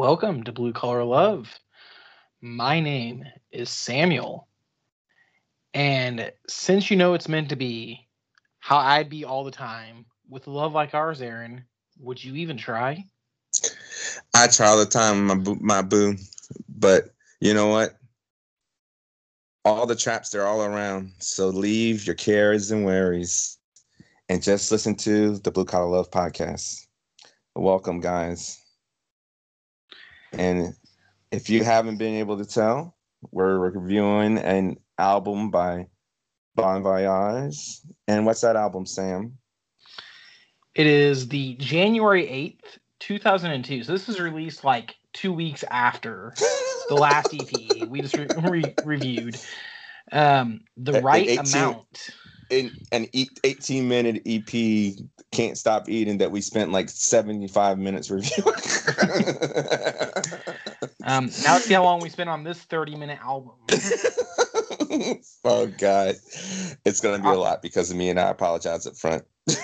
Welcome to Blue Collar Love. My name is Samuel. And since you know it's meant to be how I'd be all the time with love like ours, Aaron, would you even try? I try all the time, my boo, my boo. But you know what? All the traps, they're all around. So leave your cares and worries and just listen to the Blue Collar Love podcast. Welcome, guys. And if you haven't been able to tell, we're reviewing an album by Bon Voyage. And what's that album, Sam? It is the January 8th, 2002. So this was released like two weeks after the last EP we just re- re- reviewed. Um, the right 18, amount. In an 18 minute EP, Can't Stop Eating, that we spent like 75 minutes reviewing. um, now let's see how long we spent on this 30 minute album. oh, God. It's going to be a lot because of me, and I apologize up front.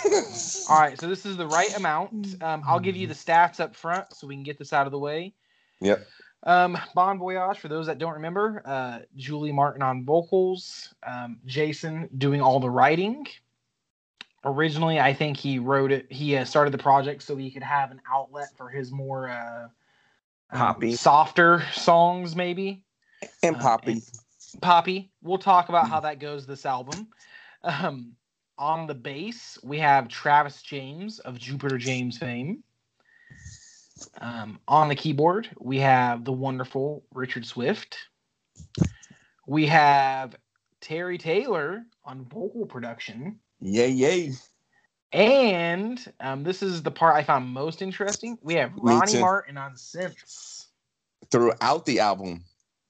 All right, so this is the right amount. Um, I'll give you the stats up front so we can get this out of the way. Yep. Um, bon Voyage, for those that don't remember, uh, Julie Martin on vocals, um, Jason doing all the writing. Originally, I think he wrote it, he uh, started the project so he could have an outlet for his more uh, poppy, um, softer songs, maybe. And poppy. And poppy. We'll talk about how that goes this album. Um, on the bass, we have Travis James of Jupiter James fame. Um, on the keyboard, we have the wonderful Richard Swift. We have Terry Taylor on vocal production. Yay, yay. And um, this is the part I found most interesting. We have Ronnie Martin on synths. Throughout the album.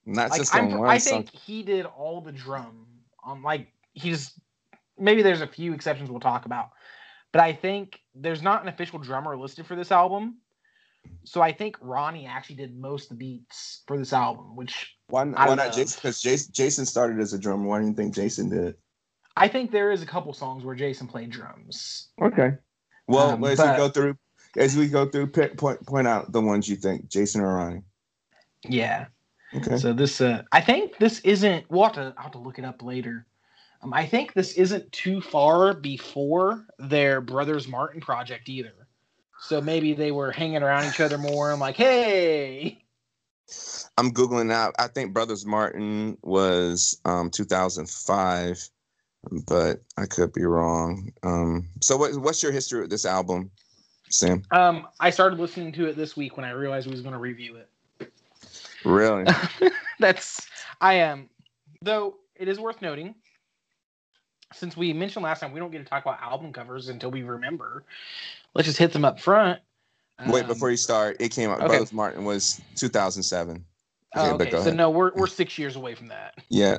Not like, just on I'm, one I song. think he did all the drum on like he's maybe there's a few exceptions we'll talk about. But I think there's not an official drummer listed for this album. So I think Ronnie actually did most of the beats for this album, which why, why not Jason? Because Jason, Jason started as a drummer. Why do you think Jason did? I think there is a couple songs where Jason played drums. Okay. Well, um, as but, we go through, as we go through, pick, point point out the ones you think Jason or Ronnie. Yeah. Okay. So this, uh, I think this isn't. We'll have to, I'll have to look it up later. Um, I think this isn't too far before their Brothers Martin project either. So maybe they were hanging around each other more. I'm like, hey. I'm googling now. I think Brothers Martin was um, 2005, but I could be wrong. Um, so what, what's your history with this album, Sam? Um, I started listening to it this week when I realized we was going to review it. Really? That's I am. Though it is worth noting since we mentioned last time we don't get to talk about album covers until we remember, let's just hit them up front. Wait, um, before you start, it came out. Okay. Brothers Martin was 2007. Okay, oh, okay. so ahead. no, we're we're six years away from that. Yeah,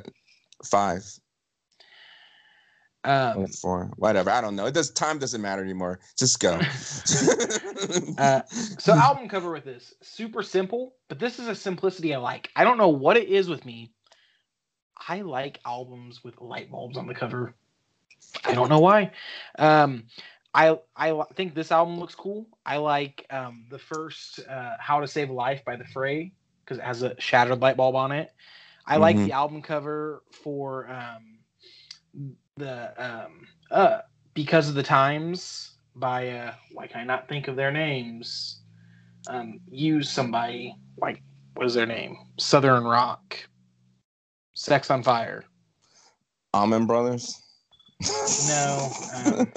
five. Um, four, whatever. I don't know. It does. Time doesn't matter anymore. Just go. uh, so album cover with this super simple, but this is a simplicity I like. I don't know what it is with me, I like albums with light bulbs on the cover. I don't know why. Um, I I think this album looks cool. I like um, the first uh, "How to Save a Life" by The Fray because it has a shattered light bulb on it. I mm-hmm. like the album cover for um, the um, uh, "Because of the Times" by uh, why can I not think of their names? Um, use somebody like what is their name? Southern Rock. Sex on Fire. Allman Brothers. No. Um,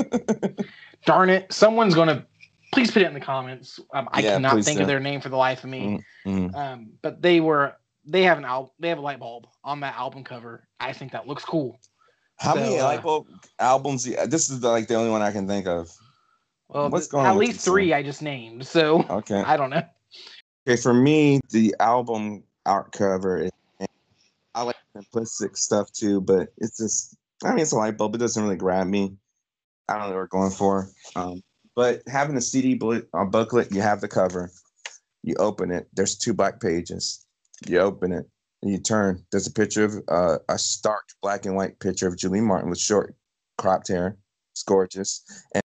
darn it! Someone's gonna please put it in the comments. Um, I yeah, cannot think do. of their name for the life of me. Mm-hmm. Um, but they were they have an album. They have a light bulb on that album cover. I think that looks cool. How so, many uh, light bulb albums? This is the, like the only one I can think of. Well, what's going at least three I just named. So okay, I don't know. Okay, for me, the album art cover is I like simplistic stuff too, but it's just I mean it's a light bulb. It doesn't really grab me. I don't know what we're going for. Um, but having a CD uh, booklet, you have the cover. You open it. There's two black pages. You open it and you turn. There's a picture of uh, a stark black and white picture of Julie Martin with short cropped hair. It's gorgeous. And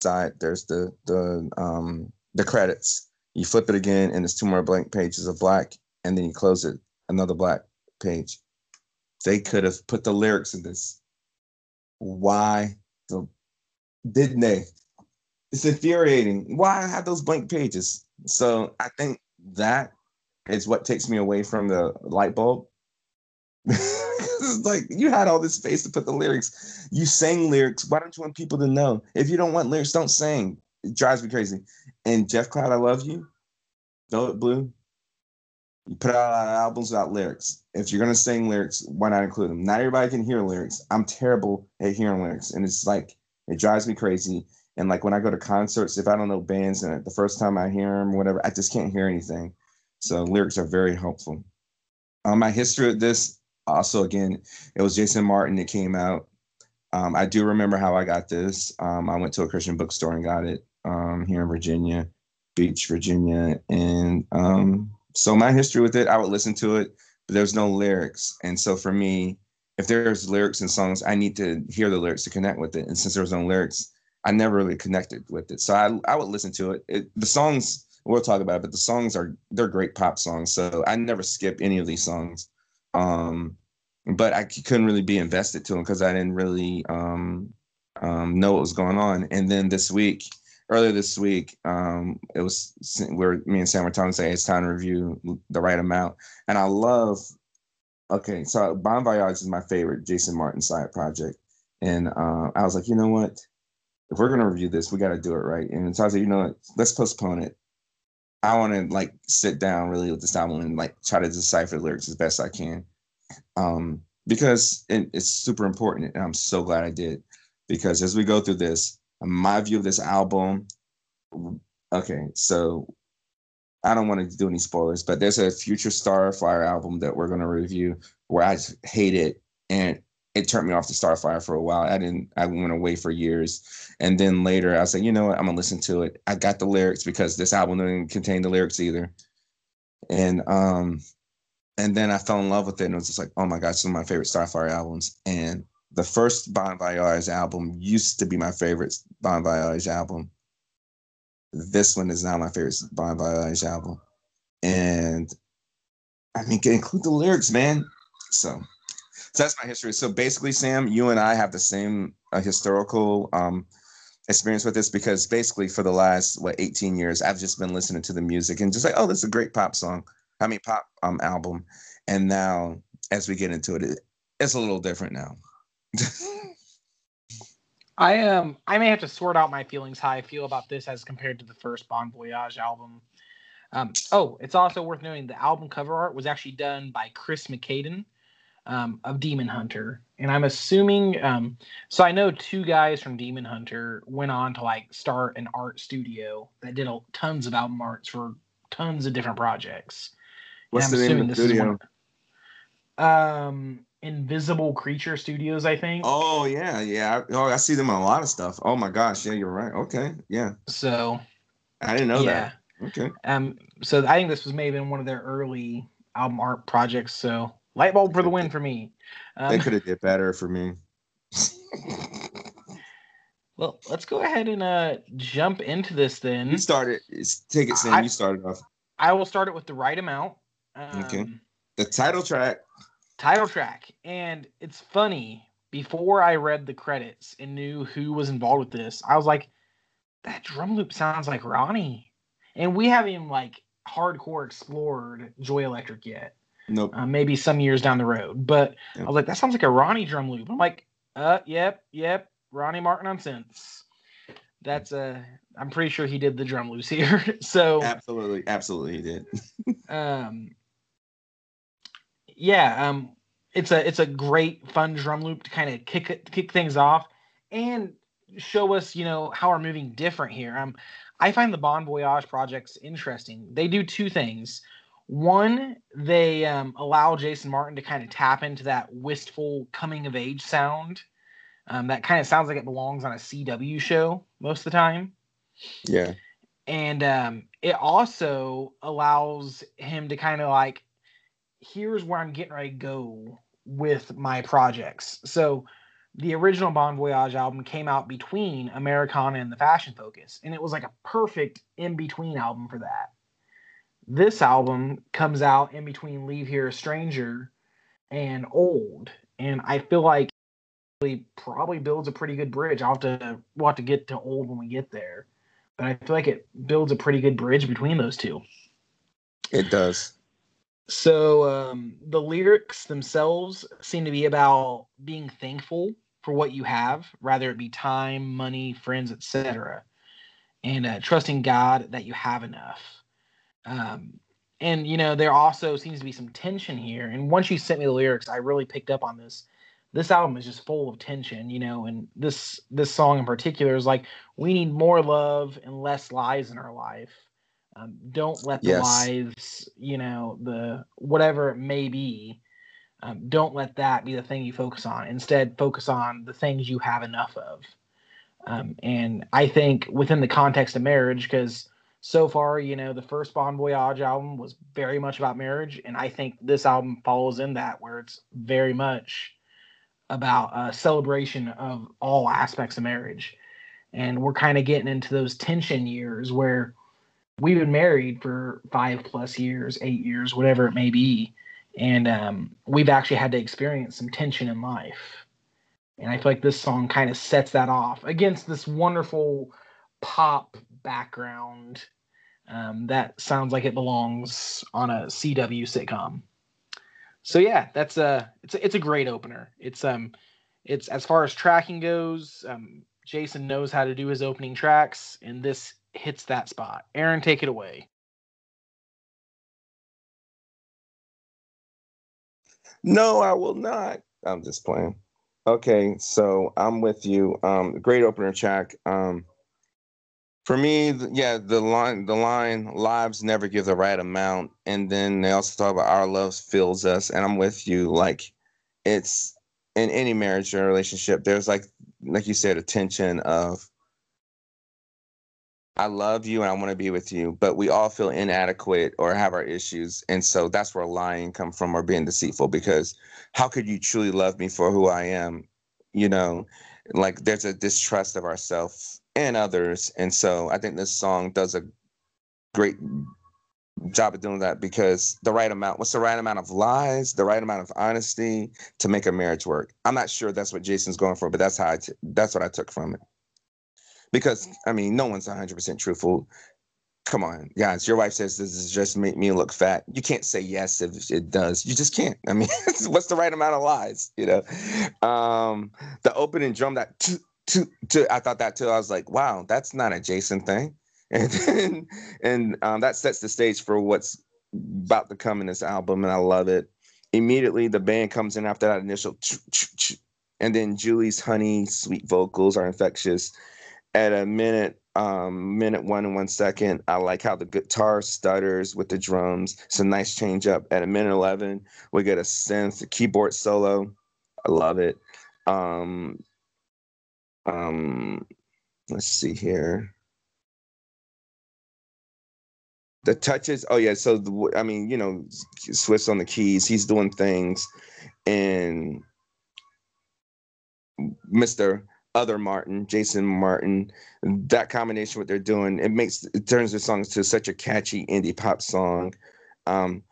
inside there's the the um, the credits. You flip it again, and there's two more blank pages of black, and then you close it, another black page. They could have put the lyrics in this. Why the didn't they? It's infuriating. Why have those blank pages? So I think that is what takes me away from the light bulb. like you had all this space to put the lyrics. You sang lyrics. Why don't you want people to know? If you don't want lyrics, don't sing. It drives me crazy. And Jeff Cloud, I love you. Velvet Blue. Put out of albums without lyrics. If you're gonna sing lyrics, why not include them? Not everybody can hear lyrics. I'm terrible at hearing lyrics, and it's like it drives me crazy. And like when I go to concerts, if I don't know bands and the first time I hear them, whatever, I just can't hear anything. So lyrics are very helpful. Um, my history with this, also again, it was Jason Martin that came out. Um, I do remember how I got this. Um, I went to a Christian bookstore and got it um, here in Virginia, Beach, Virginia, and um, so my history with it, I would listen to it, but there's no lyrics, and so for me, if there's lyrics in songs, I need to hear the lyrics to connect with it. And since there was no lyrics, I never really connected with it. So I I would listen to it. it the songs we'll talk about it, but the songs are they're great pop songs. So I never skip any of these songs. Um, but I couldn't really be invested to them because I didn't really um, um, know what was going on. And then this week, earlier this week, um, it was where me and Sam were talking. Say it's time to review the right amount, and I love. Okay, so Bon Voyage is my favorite Jason Martin side project, and uh, I was like, you know what? If we're gonna review this, we got to do it right. And so I was like, you know what? Let's postpone it. I want to like sit down really with this album and like try to decipher the lyrics as best I can, um, because it, it's super important, and I'm so glad I did. Because as we go through this, my view of this album, okay, so I don't want to do any spoilers, but there's a future Starflyer album that we're gonna review where I hate it, and it turned me off to Starflyer for a while. I didn't. I went away for years, and then later I was like, you know what? I'm gonna listen to it. I got the lyrics because this album didn't contain the lyrics either, and um, and then I fell in love with it, and it was just like, oh my gosh, some of my favorite Starflyer albums. And the first Bon Voyage album used to be my favorite Bon Voyage album. This one is now my favorite Bon Voyage album, and I mean, include the lyrics, man. So so that's my history. So basically, Sam, you and I have the same uh, historical um, experience with this because basically for the last what 18 years, I've just been listening to the music and just like, oh, this is a great pop song. I mean, pop um, album. And now, as we get into it, it it's a little different now. I um I may have to sort out my feelings how I feel about this as compared to the first Bon Voyage album. Um, oh, it's also worth noting the album cover art was actually done by Chris McCaden, um, of Demon Hunter, and I'm assuming. Um, so I know two guys from Demon Hunter went on to like start an art studio that did a, tons of album arts for tons of different projects. What's the name of the studio? um, Invisible Creature Studios, I think. Oh yeah, yeah. Oh, I see them on a lot of stuff. Oh my gosh, yeah, you're right. Okay, yeah. So. I didn't know yeah. that. Okay. Um. So I think this was maybe one of their early album art projects. So Light bulb for the win for me. Um, they could have did better for me. well, let's go ahead and uh, jump into this then. You started. Take it, Sam. I, you started off. I will start it with the right amount. Um, okay. The title track. Title track, and it's funny. Before I read the credits and knew who was involved with this, I was like, "That drum loop sounds like Ronnie," and we haven't even like hardcore explored Joy Electric yet. Nope. Uh, maybe some years down the road. But yep. I was like, that sounds like a Ronnie drum loop. I'm like, uh, yep, yep, Ronnie Martin on synths. That's uh I'm pretty sure he did the drum loops here. so absolutely, absolutely he did. um yeah, um it's a it's a great fun drum loop to kind of kick kick things off and show us, you know, how we're moving different here. Um I find the Bon Voyage projects interesting. They do two things. One, they um, allow Jason Martin to kind of tap into that wistful coming of age sound. Um, that kind of sounds like it belongs on a CW show most of the time. Yeah. And um, it also allows him to kind of like, here's where I'm getting ready to go with my projects. So the original Bon Voyage album came out between Americana and the Fashion Focus, and it was like a perfect in between album for that. this album comes out in between Leave Here a Stranger and Old. And I feel like it probably builds a pretty good bridge. I'll have to we'll have to get to Old when we get there. But I feel like it builds a pretty good bridge between those two. It does. So um, the lyrics themselves seem to be about being thankful for what you have, rather it be time, money, friends, etc., and uh, trusting God that you have enough. Um, and you know there also seems to be some tension here. And once you sent me the lyrics, I really picked up on this. This album is just full of tension, you know, and this this song in particular is like we need more love and less lies in our life um, don't let the yes. lives, you know, the whatever it may be, um, don't let that be the thing you focus on. Instead, focus on the things you have enough of. Um, and I think within the context of marriage, because so far, you know, the first Bon Voyage album was very much about marriage, and I think this album follows in that, where it's very much about a celebration of all aspects of marriage. And we're kind of getting into those tension years where we've been married for five plus years, eight years, whatever it may be, and um, we've actually had to experience some tension in life. And I feel like this song kind of sets that off against this wonderful pop background um, that sounds like it belongs on a CW sitcom. So yeah, that's a it's a, it's a great opener. It's um it's as far as tracking goes, um, Jason knows how to do his opening tracks, and this hits that spot. Aaron, take it away. No, I will not. I'm just playing. Okay, so I'm with you. Um, great opener track. Um, for me, yeah, the line, the line, lives never give the right amount, and then they also talk about our love fills us, and I'm with you. Like, it's in any marriage or relationship, there's like, like you said, a tension of I love you and I want to be with you, but we all feel inadequate or have our issues. And so that's where lying come from or being deceitful because how could you truly love me for who I am? You know, like there's a distrust of ourselves and others. And so I think this song does a great job of doing that because the right amount what's the right amount of lies the right amount of honesty to make a marriage work i'm not sure that's what jason's going for but that's how I t- that's what i took from it because I mean, no one's 100% truthful. Come on, guys. Your wife says this is just make me look fat. You can't say yes if it does. You just can't. I mean, what's the right amount of lies? You know, um, the opening drum that. I thought that too. I was like, wow, that's not a Jason thing, and then, and um, that sets the stage for what's about to come in this album, and I love it. Immediately, the band comes in after that initial, and then Julie's honey sweet vocals are infectious at a minute um minute one and one second. I like how the guitar stutters with the drums. It's a nice change up. At a minute 11 we get a synth a keyboard solo. I love it. Um um let's see here. The touches oh yeah so the, i mean you know swift's on the keys he's doing things. And mr other Martin, Jason Martin, that combination, what they're doing, it makes it turns the songs to such a catchy indie pop song. Um,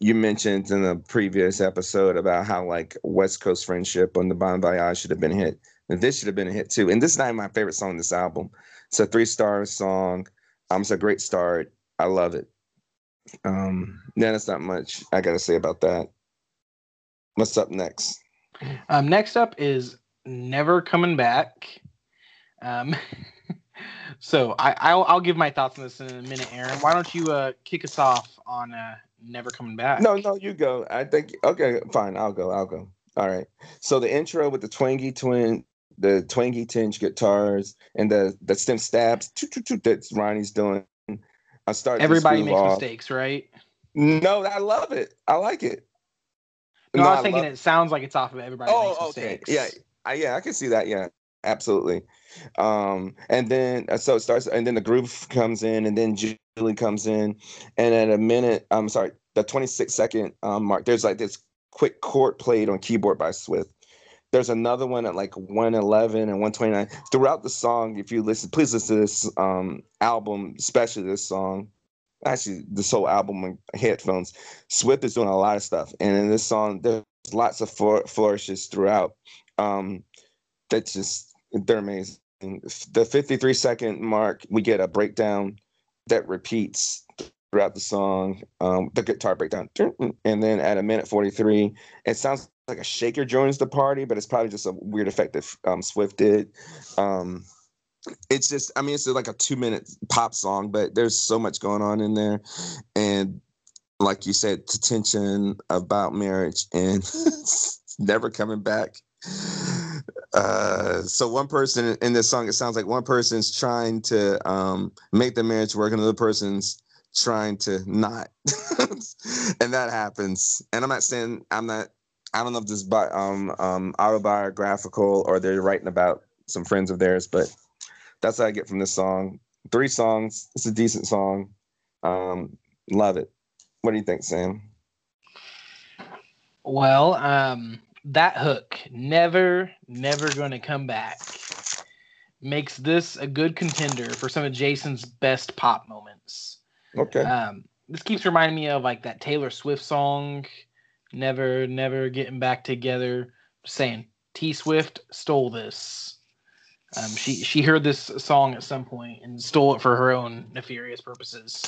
you mentioned in the previous episode about how like West Coast Friendship on the Bon Voyage should have been a hit. And this should have been a hit too. And this is not my favorite song in this album. It's a three star song. Um, it's a great start. I love it. Um, yeah, that's not much I gotta say about that. What's up next? Um, next up is never coming back. Um, so I, I'll, I'll give my thoughts on this in a minute, Aaron. Why don't you uh, kick us off on uh, never coming back? No, no, you go. I think okay, fine. I'll go. I'll go. All right. So the intro with the twangy twin, the twangy tinge guitars, and the the stem stabs that Ronnie's doing. I start. Everybody makes off. mistakes, right? No, I love it. I like it. No, no I was I thinking it sounds like it's off of everybody. Oh, okay. Yeah, I, yeah, I can see that. Yeah, absolutely. Um, and then uh, so it starts, and then the groove comes in, and then Julie comes in, and at a minute, I'm sorry, the 26 second um, mark, there's like this quick chord played on keyboard by Swift. There's another one at like 111 and 129. Throughout the song, if you listen, please listen to this um, album, especially this song. actually this whole album and headphones. Swift is doing a lot of stuff, and in this song, there's lots of flourishes throughout. Um, that's just they're amazing. The 53 second mark, we get a breakdown that repeats throughout the song, um, the guitar breakdown, and then at a minute 43, it sounds like a shaker joins the party, but it's probably just a weird effect that um, Swift did. Um, it's just, I mean, it's like a two minute pop song, but there's so much going on in there, and like you said, tension about marriage and never coming back. Uh, so one person in this song, it sounds like one person's trying to um, make the marriage work, and another person's trying to not, and that happens. And I'm not saying I'm not. I don't know if this is um, um, autobiographical or they're writing about some friends of theirs, but that's what I get from this song. Three songs. It's a decent song. Um, love it. What do you think, Sam? Well, um, that hook, never, never going to come back, makes this a good contender for some of Jason's best pop moments. Okay. Um, this keeps reminding me of like that Taylor Swift song, "Never, Never Getting Back Together." Just saying, T Swift stole this. Um, she she heard this song at some point and stole it for her own nefarious purposes.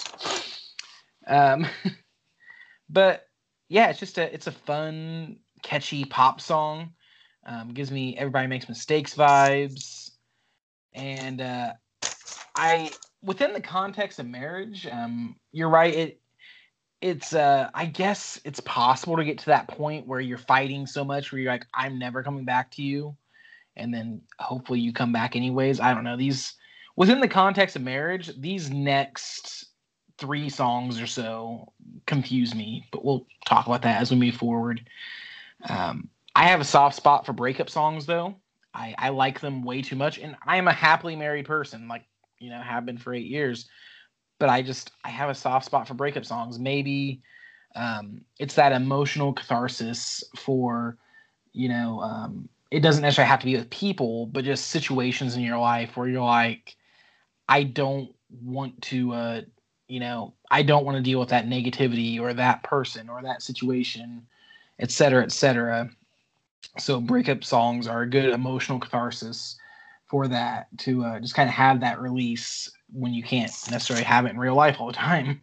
Um, but yeah, it's just a it's a fun, catchy pop song. Um, gives me everybody makes mistakes vibes, and uh, I within the context of marriage, um, you're right. It it's uh, I guess it's possible to get to that point where you're fighting so much where you're like, I'm never coming back to you, and then hopefully you come back anyways. I don't know these within the context of marriage. These next three songs or so confuse me, but we'll talk about that as we move forward. Um, I have a soft spot for breakup songs though. I, I like them way too much, and I am a happily married person. Like you know have been for eight years but i just i have a soft spot for breakup songs maybe um, it's that emotional catharsis for you know um, it doesn't necessarily have to be with people but just situations in your life where you're like i don't want to uh, you know i don't want to deal with that negativity or that person or that situation et cetera et cetera so breakup songs are a good emotional catharsis for that to uh, just kind of have that release when you can't necessarily have it in real life all the time.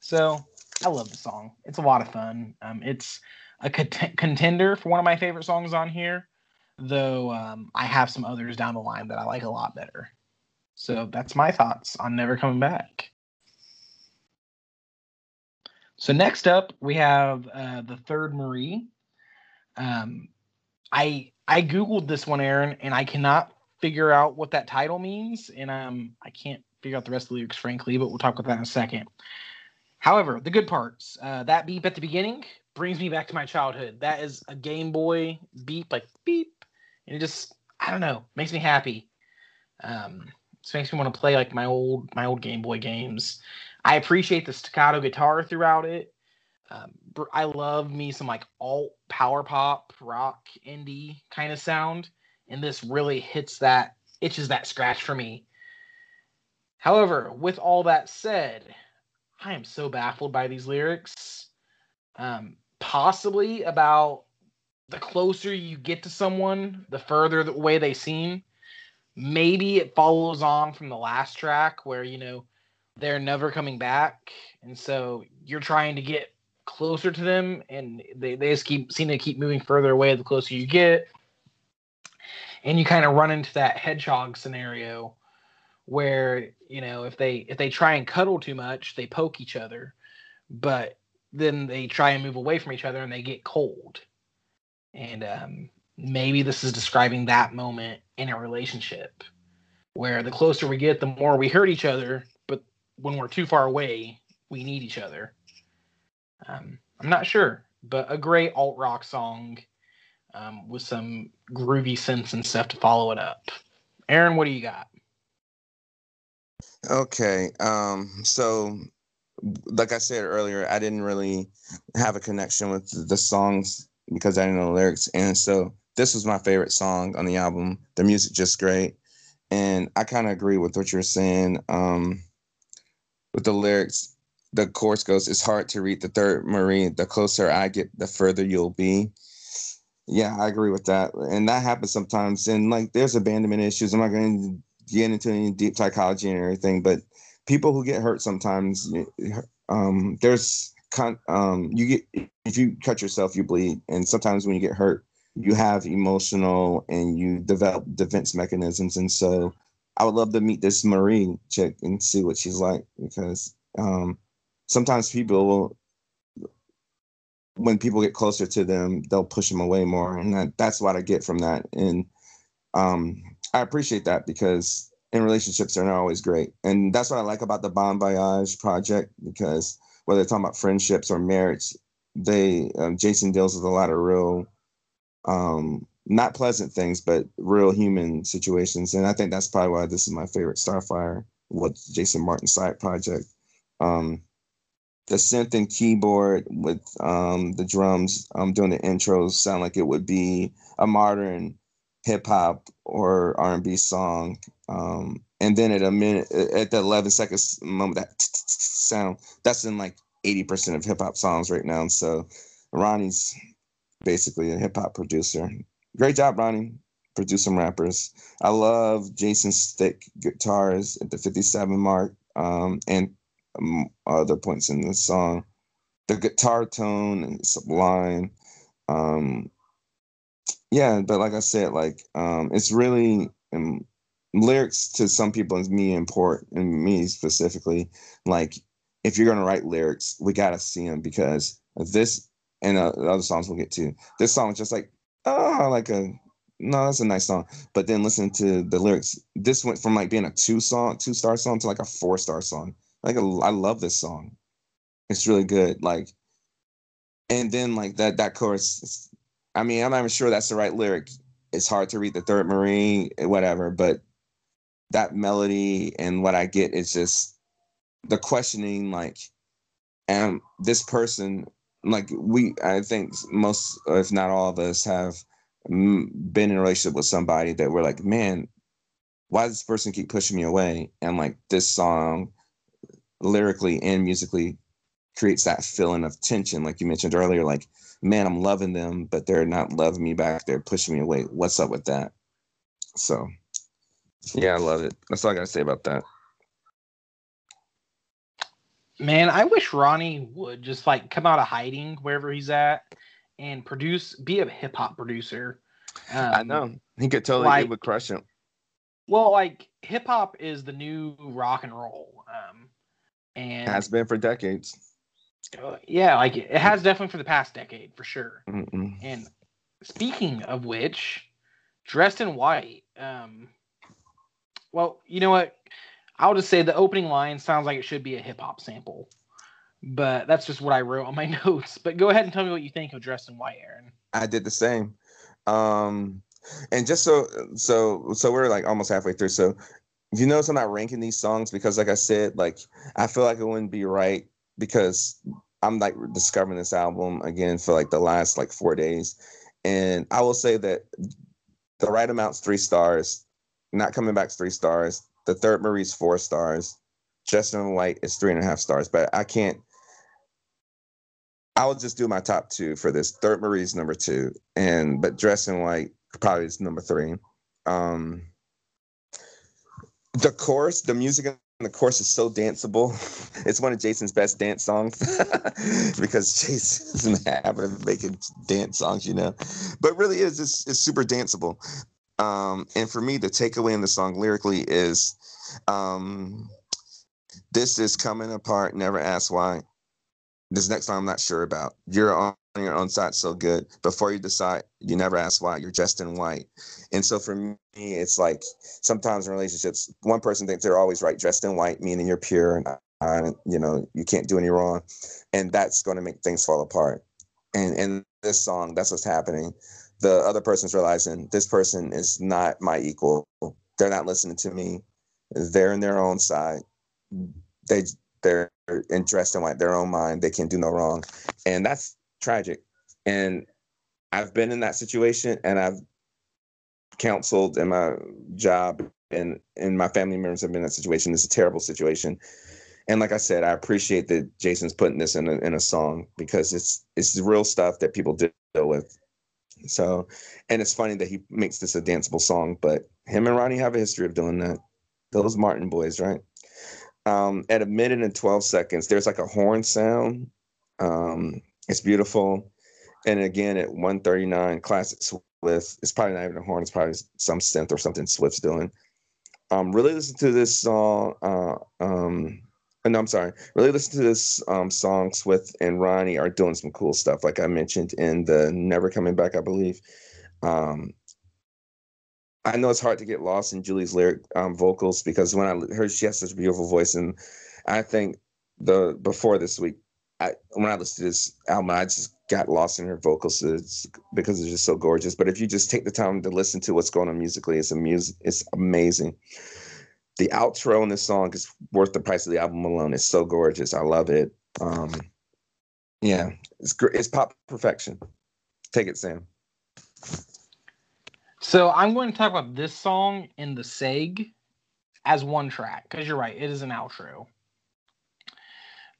So I love the song. It's a lot of fun. Um, it's a cont- contender for one of my favorite songs on here, though um, I have some others down the line that I like a lot better. So that's my thoughts on Never Coming Back. So next up, we have uh, the third Marie. Um, I I googled this one, Aaron, and I cannot figure out what that title means, and um, I can't figure out the rest of the lyrics, frankly. But we'll talk about that in a second. However, the good parts. Uh, that beep at the beginning brings me back to my childhood. That is a Game Boy beep, like beep, and it just I don't know makes me happy. Um, it makes me want to play like my old my old Game Boy games. I appreciate the staccato guitar throughout it. Um, I love me some like alt power pop rock indie kind of sound, and this really hits that itches that scratch for me. However, with all that said, I am so baffled by these lyrics. Um, possibly about the closer you get to someone, the further away they seem. Maybe it follows on from the last track where you know they're never coming back, and so you're trying to get closer to them, and they, they just keep seem to keep moving further away the closer you get. And you kind of run into that hedgehog scenario where, you know, if they if they try and cuddle too much, they poke each other, but then they try and move away from each other and they get cold. And um, maybe this is describing that moment in a relationship where the closer we get, the more we hurt each other, when we're too far away, we need each other. Um, I'm not sure, but a great alt rock song um, with some groovy synths and stuff to follow it up. Aaron, what do you got? Okay, um, so like I said earlier, I didn't really have a connection with the songs because I didn't know the lyrics, and so this was my favorite song on the album. The music just great, and I kind of agree with what you're saying. Um, with the lyrics. The chorus goes, "It's hard to read the third marine. The closer I get, the further you'll be." Yeah, I agree with that, and that happens sometimes. And like, there's abandonment issues. I'm not going to get into any deep psychology and everything, but people who get hurt sometimes, um, there's con- um, you get if you cut yourself, you bleed, and sometimes when you get hurt, you have emotional and you develop defense mechanisms. And so, I would love to meet this Marie chick and see what she's like because um, sometimes people will when people get closer to them, they'll push them away more, and that, that's what I get from that. And um, I appreciate that because in relationships they're not always great, and that's what I like about the Bon Voyage project because whether they're talking about friendships or marriage, they um, Jason deals with a lot of real, um, not pleasant things, but real human situations, and I think that's probably why this is my favorite Starflyer, what Jason Martin side project. Um, the synth and keyboard with um, the drums um, doing the intros sound like it would be a modern hip hop or R and B song. Um, and then at a minute, at the 11 seconds moment, that sound that's in like 80% of hip hop songs right now. So Ronnie's basically a hip hop producer. Great job, Ronnie. Produce some rappers. I love Jason's Stick guitars at the 57 mark um, and um, other points in the song. The guitar tone and sublime. Um, yeah, but like I said, like um, it's really um, lyrics to some people is me important and me specifically. Like if you're gonna write lyrics, we gotta see them because this and uh, other songs we'll get to. This song is just like oh, like a no, that's a nice song. But then listen to the lyrics. This went from like being a two song, two star song to like a four star song. Like I love this song. It's really good. Like, and then like that that chorus. I mean, I'm not even sure that's the right lyric. It's hard to read the third marine, whatever. But that melody and what I get is just the questioning. Like, and this person, like we, I think most, if not all of us, have been in a relationship with somebody that we're like, man, why does this person keep pushing me away? And like this song lyrically and musically creates that feeling of tension, like you mentioned earlier. Like, man, I'm loving them, but they're not loving me back. They're pushing me away. What's up with that? So, yeah, I love it. That's all I gotta say about that. Man, I wish Ronnie would just like come out of hiding wherever he's at and produce, be a hip hop producer. Um, I know he could totally like, would crush him. Well, like hip hop is the new rock and roll. Um, and has been for decades. Uh, yeah, like it has definitely for the past decade for sure. Mm-mm. And speaking of which, dressed in white. Um, well, you know what? I'll just say the opening line sounds like it should be a hip hop sample, but that's just what I wrote on my notes. But go ahead and tell me what you think of dressed in white, Aaron. I did the same. Um, and just so so so we're like almost halfway through. So you notice I'm not ranking these songs because, like I said, like I feel like it wouldn't be right because I'm like discovering this album again for like the last like four days, and I will say that the right amount's three stars. Not coming back three stars. The third Marie's four stars. Dressed in White is three and a half stars, but I can't. I will just do my top two for this. Third Marie's number two, and but Dress in White probably is number three. Um, the chorus, the music in the chorus is so danceable. It's one of Jason's best dance songs because Jason's in the habit of making dance songs, you know. But really is it's, it's super danceable. Um, and for me, the takeaway in the song lyrically is um, this is coming apart, never ask why. This next line I'm not sure about. You're on your own side so good. Before you decide, you never ask why. You're dressed in white. And so for me, it's like sometimes in relationships, one person thinks they're always right, dressed in white, meaning you're pure and you know you can't do any wrong, and that's going to make things fall apart. And in this song, that's what's happening. The other person's realizing this person is not my equal. They're not listening to me. They're in their own side. They they're in dressed in white, their own mind. They can do no wrong, and that's tragic. And I've been in that situation, and I've counseled in my job and and my family members have been in that situation. It's a terrible situation. And like I said, I appreciate that Jason's putting this in a, in a song because it's it's real stuff that people deal with. So, and it's funny that he makes this a danceable song, but him and Ronnie have a history of doing that. Those Martin boys, right? Um, at a minute and 12 seconds, there's like a horn sound. Um, it's beautiful. And again, at 139, classic Swift. It's probably not even a horn, it's probably some synth or something Swift's doing. Um, really listen to this song. Uh, um, no, I'm sorry. Really listen to this um, song. Swift and Ronnie are doing some cool stuff, like I mentioned in the Never Coming Back, I believe. Um, I know it's hard to get lost in Julie's lyric um, vocals because when I heard she has such a beautiful voice, and I think the before this week, I when I listened to this album, I just got lost in her vocals because it's just so gorgeous. But if you just take the time to listen to what's going on musically, it's a music, it's amazing. The outro in this song is worth the price of the album alone. It's so gorgeous. I love it. Um, yeah, it's great. It's pop perfection. Take it, Sam. So I'm going to talk about this song in the seg as one track because you're right, it is an outro.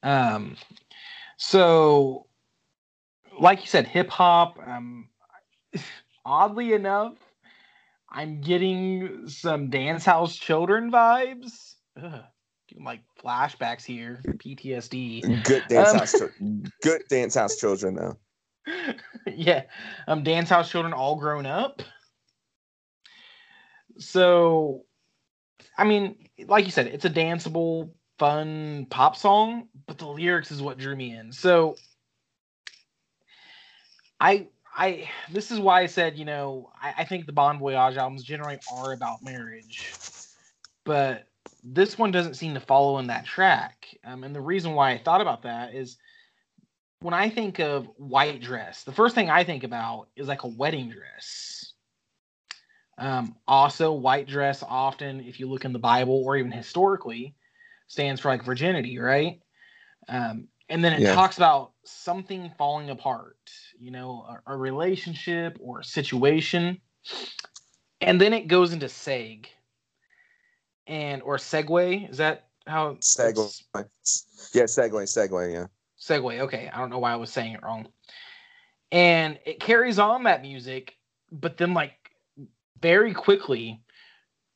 Um, so like you said, hip hop. Um, oddly enough, I'm getting some Dance House Children vibes. Ugh, like flashbacks here, PTSD. Good dance um, house, good dance house children though. yeah, um, dance house children all grown up. So, I mean, like you said, it's a danceable, fun pop song, but the lyrics is what drew me in. So, I I this is why I said, you know, I, I think the Bon Voyage albums generally are about marriage. But this one doesn't seem to follow in that track. Um, and the reason why I thought about that is when I think of white dress, the first thing I think about is like a wedding dress. Um, also, white dress often, if you look in the Bible or even historically, stands for like virginity, right? Um, and then it yeah. talks about something falling apart you know a, a, relationship or a situation and then it goes into seg and or segue is that how segue. Yeah segue segue yeah. Segue okay i don't know why i was saying it wrong. And it carries on that music but then like very quickly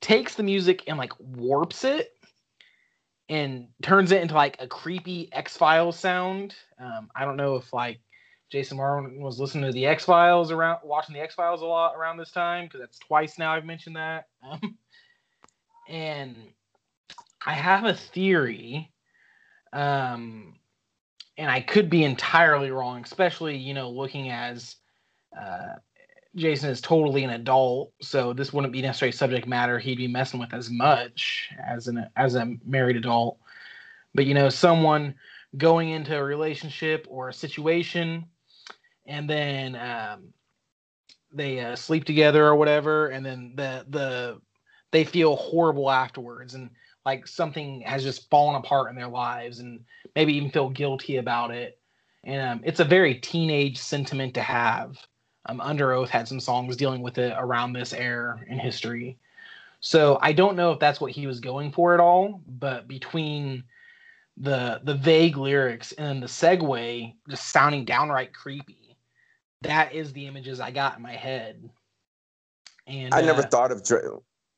takes the music and like warps it and turns it into like a creepy X Files sound. Um, I don't know if like Jason Martin was listening to the X Files around, watching the X Files a lot around this time because that's twice now I've mentioned that. Um, and I have a theory, um, and I could be entirely wrong, especially you know looking as uh, Jason is totally an adult, so this wouldn't be necessarily subject matter he'd be messing with as much as an as a married adult. But you know, someone going into a relationship or a situation, and then um, they uh, sleep together or whatever, and then the the they feel horrible afterwards, and like something has just fallen apart in their lives, and maybe even feel guilty about it. And um, it's a very teenage sentiment to have um, Underoath had some songs dealing with it around this era in history. So I don't know if that's what he was going for at all, but between the the vague lyrics and the segue just sounding downright creepy, that is the images I got in my head. And I never uh, thought of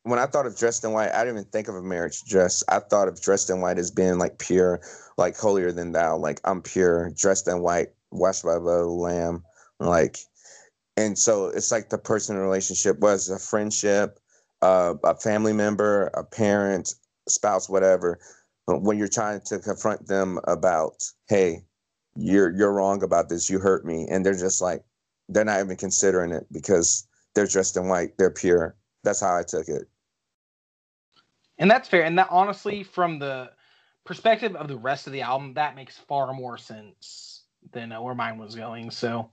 when I thought of dressed in white, I didn't even think of a marriage dress. I thought of dressed in white as being like pure, like holier than thou. Like I'm pure, dressed in white, washed by the lamb. Like and so it's like the personal relationship was a friendship, uh, a family member, a parent, spouse, whatever. When you're trying to confront them about, hey, you're you're wrong about this, you hurt me, and they're just like, they're not even considering it because they're dressed in white, they're pure. That's how I took it. And that's fair. And that honestly, from the perspective of the rest of the album, that makes far more sense than uh, where mine was going. So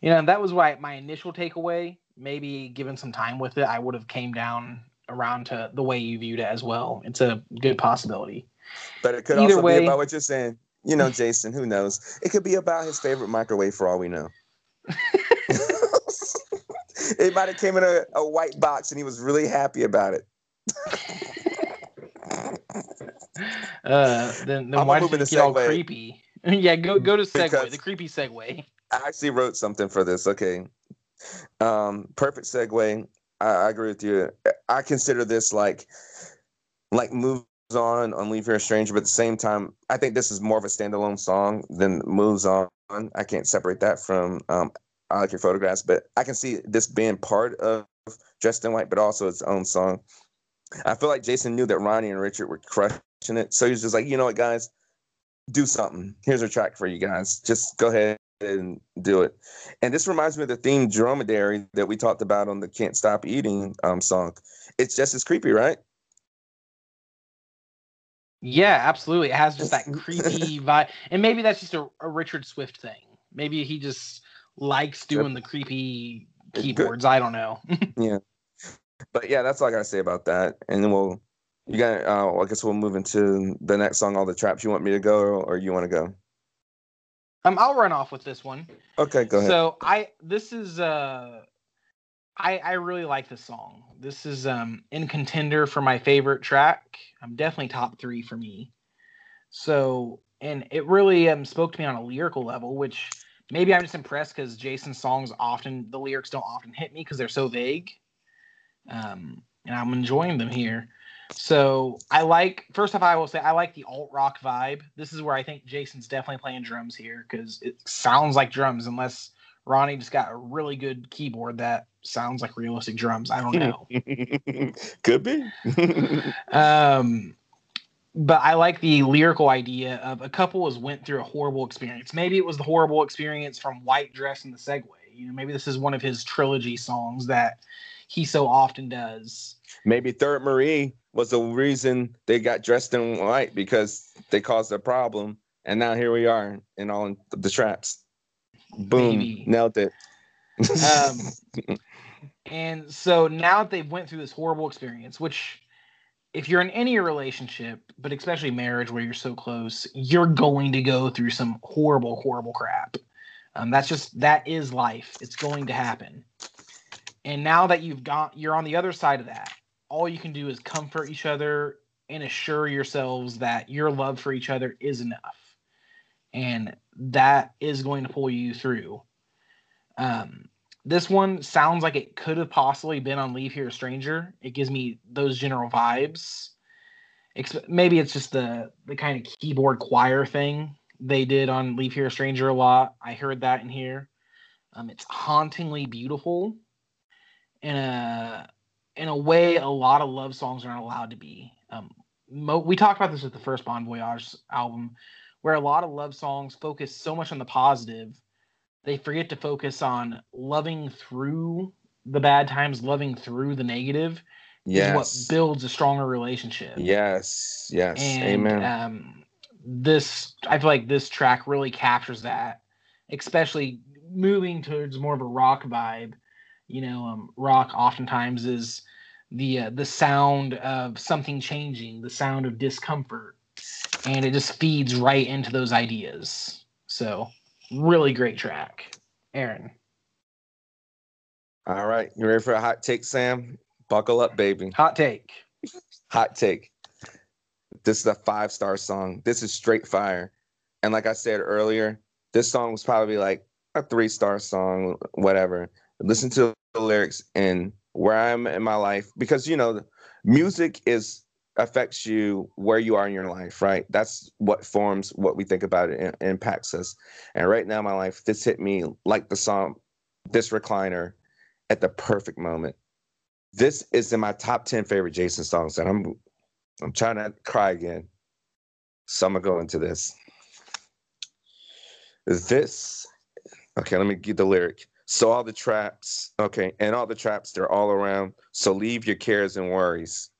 you know that was why my initial takeaway maybe given some time with it i would have came down around to the way you viewed it as well it's a good possibility but it could Either also way, be about what you're saying you know jason who knows it could be about his favorite microwave for all we know it might have came in a, a white box and he was really happy about it Uh, then, then why did you get all creepy? yeah, go go to segue. Because the creepy segue. I actually wrote something for this. Okay, um, perfect segue. I, I agree with you. I consider this like like moves on on Leave Here a Stranger, but at the same time, I think this is more of a standalone song than moves on. I can't separate that from um, I like your photographs, but I can see this being part of Dressed in White, but also its own song. I feel like Jason knew that Ronnie and Richard were crushing it, so he was just like, you know what, guys, do something. Here's a track for you guys. Just go ahead and do it. And this reminds me of the theme Dromedary that we talked about on the Can't Stop Eating um, song. It's just as creepy, right? Yeah, absolutely. It has just that creepy vibe. And maybe that's just a, a, Richard Swift thing. Maybe he just likes doing the creepy keyboards. I don't know. yeah. But yeah, that's all I gotta say about that. And then we'll you got uh I guess we'll move into the next song, All the Traps. You want me to go or you wanna go? Um, I'll run off with this one. Okay, go ahead. So I this is uh I I really like this song. This is um in contender for my favorite track. I'm definitely top three for me. So and it really um spoke to me on a lyrical level, which maybe I'm just impressed because Jason's songs often the lyrics don't often hit me because they're so vague. Um, and I'm enjoying them here. So I like first off, I will say I like the alt rock vibe. This is where I think Jason's definitely playing drums here because it sounds like drums, unless Ronnie just got a really good keyboard that sounds like realistic drums. I don't know. Could be. um, but I like the lyrical idea of a couple was went through a horrible experience. Maybe it was the horrible experience from White Dress and the Segway. You know, maybe this is one of his trilogy songs that he so often does. Maybe Third Marie was the reason they got dressed in white because they caused a problem, and now here we are in all the traps. Boom, Maybe. nailed it. um, and so now that they've went through this horrible experience, which if you're in any relationship, but especially marriage where you're so close, you're going to go through some horrible, horrible crap. Um, that's just that is life. It's going to happen. And now that you've got you're on the other side of that, all you can do is comfort each other and assure yourselves that your love for each other is enough. And that is going to pull you through. Um, this one sounds like it could have possibly been on Leave Here a Stranger. It gives me those general vibes. Maybe it's just the the kind of keyboard choir thing they did on Leave Here a Stranger a lot. I heard that in here. Um, it's hauntingly beautiful in a in a way a lot of love songs aren't allowed to be. Um, mo- we talked about this with the first Bon Voyage album, where a lot of love songs focus so much on the positive, they forget to focus on loving through the bad times, loving through the negative. Yes. Is what builds a stronger relationship. Yes. Yes. And, Amen. Um, this I feel like this track really captures that, especially moving towards more of a rock vibe you know, um, rock oftentimes is the uh, the sound of something changing, the sound of discomfort, and it just feeds right into those ideas. So, really great track, Aaron. All right, you ready for a hot take, Sam? Buckle up, baby. Hot take. hot take. This is a five star song. This is straight fire. And like I said earlier, this song was probably like a three star song, whatever. Listen to the lyrics and where I'm in my life because you know music is affects you where you are in your life, right? That's what forms what we think about it and impacts us. And right now my life, this hit me like the song This Recliner at the perfect moment. This is in my top 10 favorite Jason songs, and I'm I'm trying to cry again. So I'm gonna go into this. This okay, let me get the lyric. So all the traps, okay, and all the traps, they're all around. So leave your cares and worries.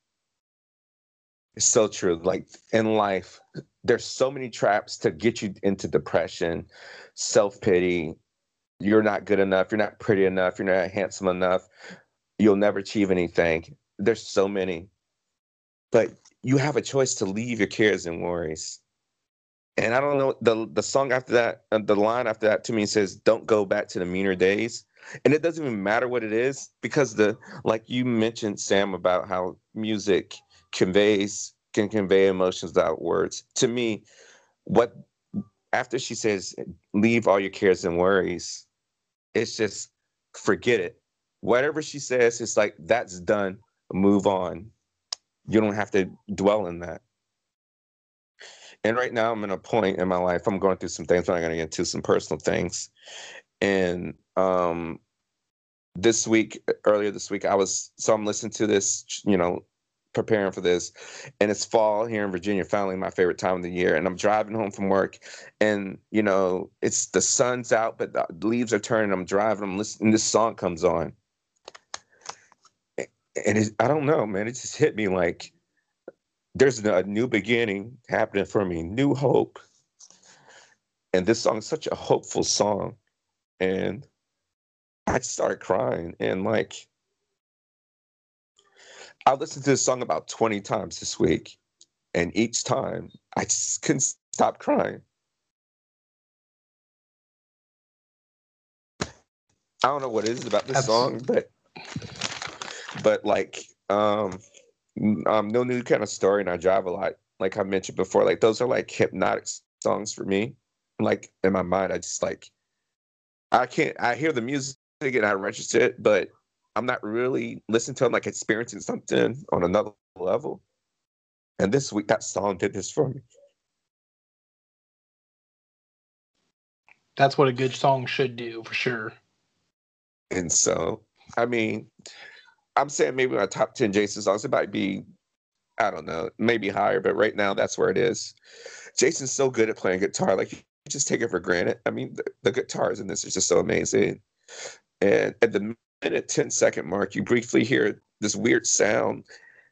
It's so true. Like in life, there's so many traps to get you into depression, self pity. You're not good enough. You're not pretty enough. You're not handsome enough. You'll never achieve anything. There's so many. But you have a choice to leave your cares and worries and I don't know the the song after that, uh, the line after that to me says, "Don't go back to the meaner days," and it doesn't even matter what it is because the like you mentioned Sam about how music conveys can convey emotions without words. To me, what after she says, leave all your cares and worries, it's just forget it. Whatever she says, it's like that's done. Move on. You don't have to dwell in that. And right now, I'm in a point in my life. I'm going through some things. But I'm going to get into some personal things. And um, this week, earlier this week, I was so I'm listening to this, you know, preparing for this, and it's fall here in Virginia. Finally, my favorite time of the year. And I'm driving home from work, and you know, it's the sun's out, but the leaves are turning. I'm driving. I'm listening. This song comes on, and it, I don't know, man. It just hit me like there's a new beginning happening for me, new hope. And this song is such a hopeful song. And I started crying. And like, I listened to this song about 20 times this week. And each time I just couldn't stop crying. I don't know what it is about this song, but but like um um, no new kind of story, and I drive a lot. Like I mentioned before, like those are like hypnotic songs for me. Like in my mind, I just like I can't. I hear the music and I register it, but I'm not really listening to them like experiencing something on another level. And this week, that song did this for me. That's what a good song should do, for sure. And so, I mean, I'm saying maybe my top 10 Jason songs, it might be, I don't know, maybe higher, but right now that's where it is. Jason's so good at playing guitar. Like, you just take it for granted. I mean, the, the guitars in this is just so amazing. And at the minute 10 second mark, you briefly hear this weird sound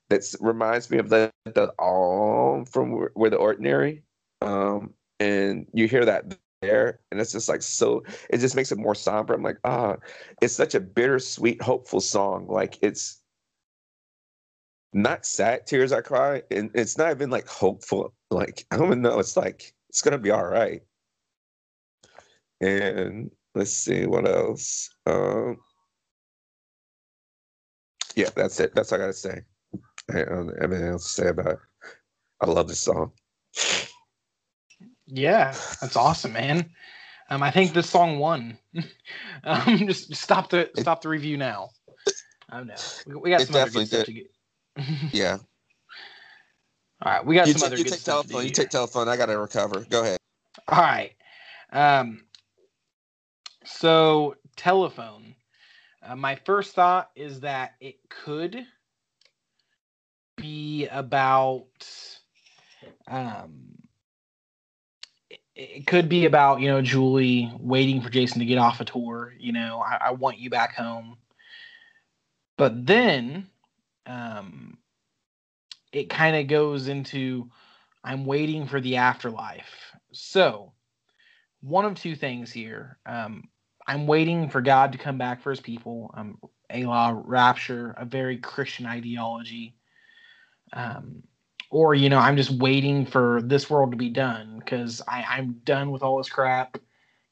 that reminds me of the, the all from where, where the ordinary. Um, and you hear that there and it's just like so it just makes it more somber. I'm like ah it's such a bittersweet hopeful song. Like it's not sad tears i cry and it's not even like hopeful. Like i don't even know it's like it's gonna be all right and let's see what else? Um yeah that's it. That's all i gotta say. I don't have anything else to say about it. I love this song yeah, that's awesome, man. Um, I think this song won. um, just stop the stop the review now. Oh no, we, we got some other good stuff to get. yeah. All right, we got you some t- other you good take stuff. telephone. You take telephone. I got to recover. Go ahead. All right. Um. So telephone. Uh, my first thought is that it could be about um it could be about you know Julie waiting for Jason to get off a tour. You know, I, I want you back home. But then, um, it kind of goes into I'm waiting for the afterlife. So, one of two things here. Um, I'm waiting for God to come back for His people. Um, Allah rapture, a very Christian ideology. Um, or you know i'm just waiting for this world to be done because i'm done with all this crap.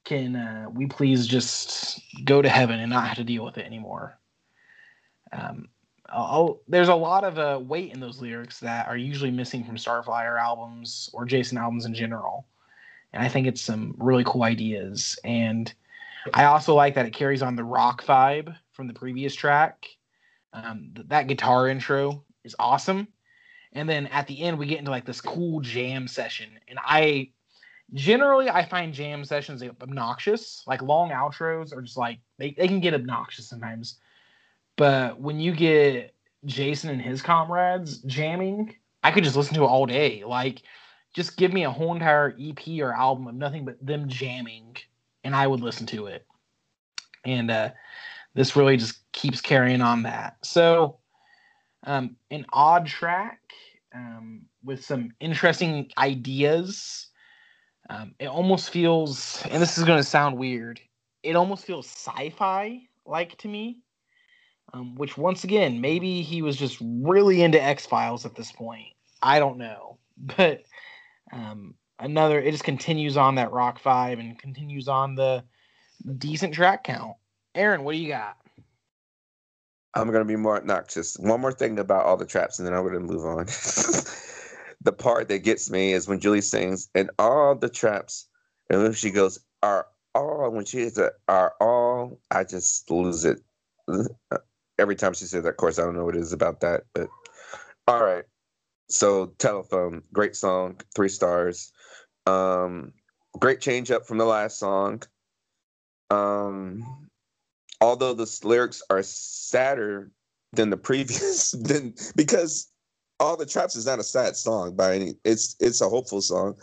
Can uh, we please just go to heaven and not have to deal with it anymore? Um, I'll, there's a lot of uh, weight in those lyrics that are usually missing from starflyer albums or jason albums in general. And i think it's some really cool ideas. And i also like that it carries on the rock vibe from the previous track. Um, th- that guitar intro is awesome and then at the end we get into like this cool jam session. And i generally i find jam sessions obnoxious. Like long outros are just like they, they can get obnoxious sometimes. But when you get jason and his comrades jamming i could just listen to it all day. Like just give me a whole entire ep or album of nothing but them jamming and i would listen to it. And uh this really just keeps carrying on that. So um, an odd track um, with some interesting ideas. Um, it almost feels, and this is going to sound weird, it almost feels sci fi like to me. Um, which, once again, maybe he was just really into X Files at this point. I don't know. But um, another, it just continues on that rock vibe and continues on the decent track count. Aaron, what do you got? I'm gonna be more obnoxious. One more thing about all the traps, and then I'm gonna move on. the part that gets me is when Julie sings, and all the traps, and when she goes, are all, when she hits are all, I just lose it. Every time she says that, of course, I don't know what it is about that, but all right. So, Telephone, great song, three stars. Um, great change up from the last song. Um, although the lyrics are sadder than the previous, than because all the traps is not a sad song by any it's it's a hopeful song.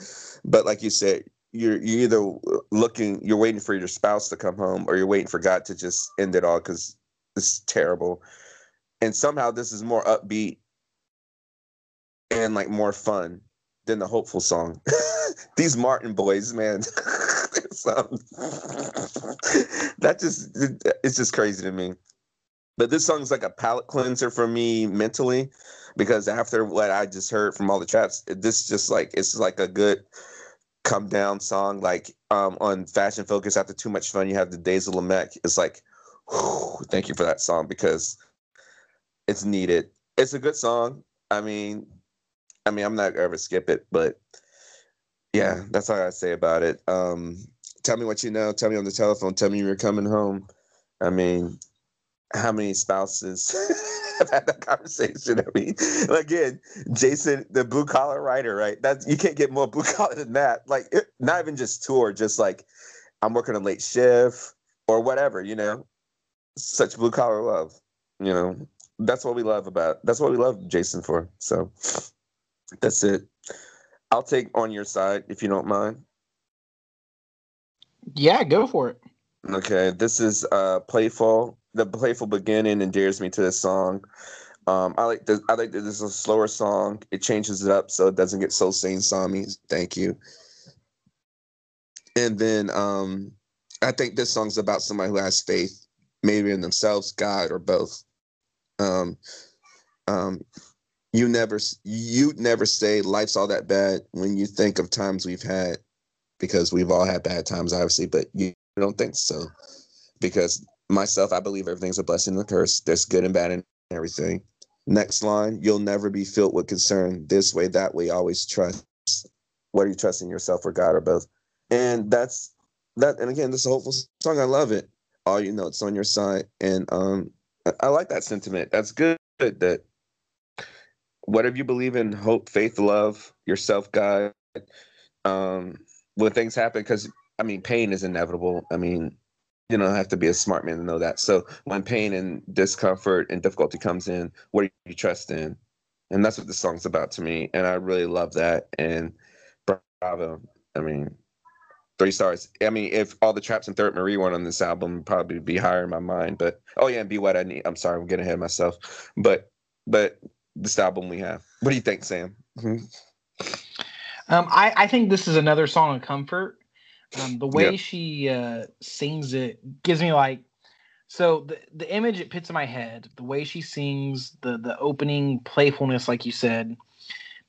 But like you said you're you're either looking you're waiting for your spouse to come home or you're waiting for god to just end it all because it's terrible. And somehow this is more upbeat and like more fun than the hopeful song. These martin boys man that just it's just crazy to me but this song's like a palate cleanser for me mentally because after what I just heard from all the traps, this just like it's like a good come down song. Like um, on Fashion Focus, after Too Much Fun, you have the Days of Lamech. It's like, whew, thank you for that song because it's needed. It's a good song. I mean, I mean, I'm not gonna ever skip it, but yeah, that's all I say about it. Um, tell me what you know. Tell me on the telephone. Tell me you're coming home. I mean, how many spouses have had that conversation? I mean, again, Jason, the blue collar writer, right? That's you can't get more blue collar than that. Like, it, not even just tour, just like I'm working a late shift or whatever. You know, such blue collar love. You know, that's what we love about. That's what we love Jason for. So that's it. I'll take on your side if you don't mind. Yeah, go for it. Okay, this is uh playful the playful beginning endears me to this song. Um, I like this. I like that this is a slower song. It changes it up so it doesn't get so sing songy. Thank you. And then um, I think this song's about somebody who has faith, maybe in themselves, God, or both. Um, um, you never you never say life's all that bad when you think of times we've had, because we've all had bad times, obviously, but you don't think so, because myself, I believe everything's a blessing and a curse. There's good and bad in everything. Next line, you'll never be filled with concern this way, that way, always trust. What are you trusting yourself or God or both? And that's that. And again, this is a hopeful song. I love it. All you know, it's on your side. And um, I, like that sentiment. That's good that whatever you believe in, hope, faith, love, yourself, God, um, when things happen, because I mean, pain is inevitable. I mean, you don't have to be a smart man to know that. So when pain and discomfort and difficulty comes in, what do you trust in? And that's what the song's about to me. And I really love that. And bravo. I mean, three stars. I mean, if all the traps and third Marie weren't on this album, probably be higher in my mind. But oh yeah, and be what I need. I'm sorry, I'm getting ahead of myself. But but this album we have. What do you think, Sam? Mm-hmm. Um, I, I think this is another song of comfort. Um, the way yep. she uh, sings it gives me like so the the image it puts in my head, the way she sings, the the opening playfulness, like you said,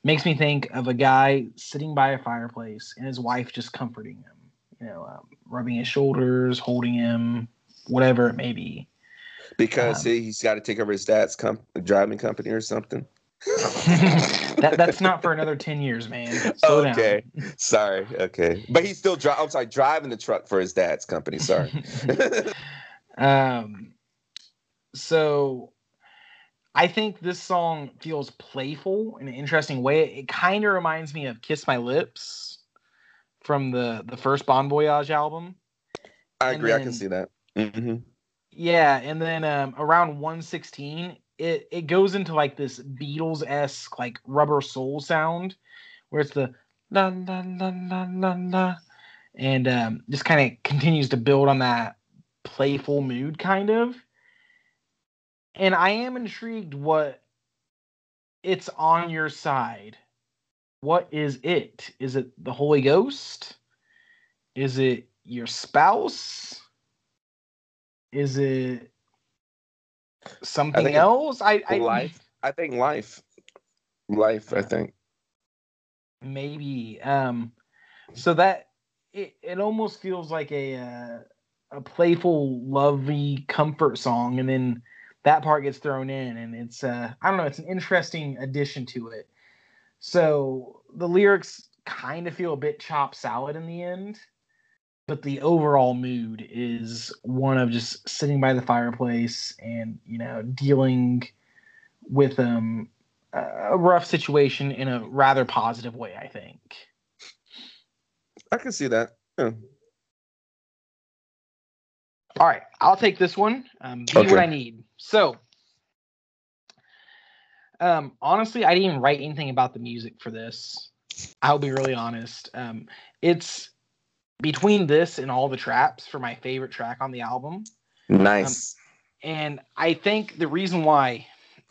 makes me think of a guy sitting by a fireplace and his wife just comforting him, you know, um, rubbing his shoulders, holding him, whatever it may be. Because um, he's got to take over his dad's comp- driving company or something. that that's not for another ten years, man. Slow okay, sorry. Okay, but he's still driving. I'm sorry, driving the truck for his dad's company. Sorry. um, so I think this song feels playful in an interesting way. It kind of reminds me of "Kiss My Lips" from the the first Bon Voyage album. I agree. Then, I can see that. Mm-hmm. Yeah, and then um, around 116, it it goes into like this Beatles esque like rubber soul sound, where it's the la la la la la la, and um, just kind of continues to build on that playful mood, kind of. And I am intrigued what it's on your side. What is it? Is it the Holy Ghost? Is it your spouse? Is it something I else? I, I life. I think life. Life. I think maybe. Um, so that it it almost feels like a uh, a playful, lovey comfort song, and then that part gets thrown in, and it's uh I don't know. It's an interesting addition to it. So the lyrics kind of feel a bit chop salad in the end, but the overall mood is one of just sitting by the fireplace and you know dealing with um a rough situation in a rather positive way. I think. I can see that. Yeah. All right, I'll take this one. Um, be Okay. what I need. So, um, honestly, I didn't even write anything about the music for this. I'll be really honest. Um, it's between this and all the traps for my favorite track on the album, Nice. and I think the reason why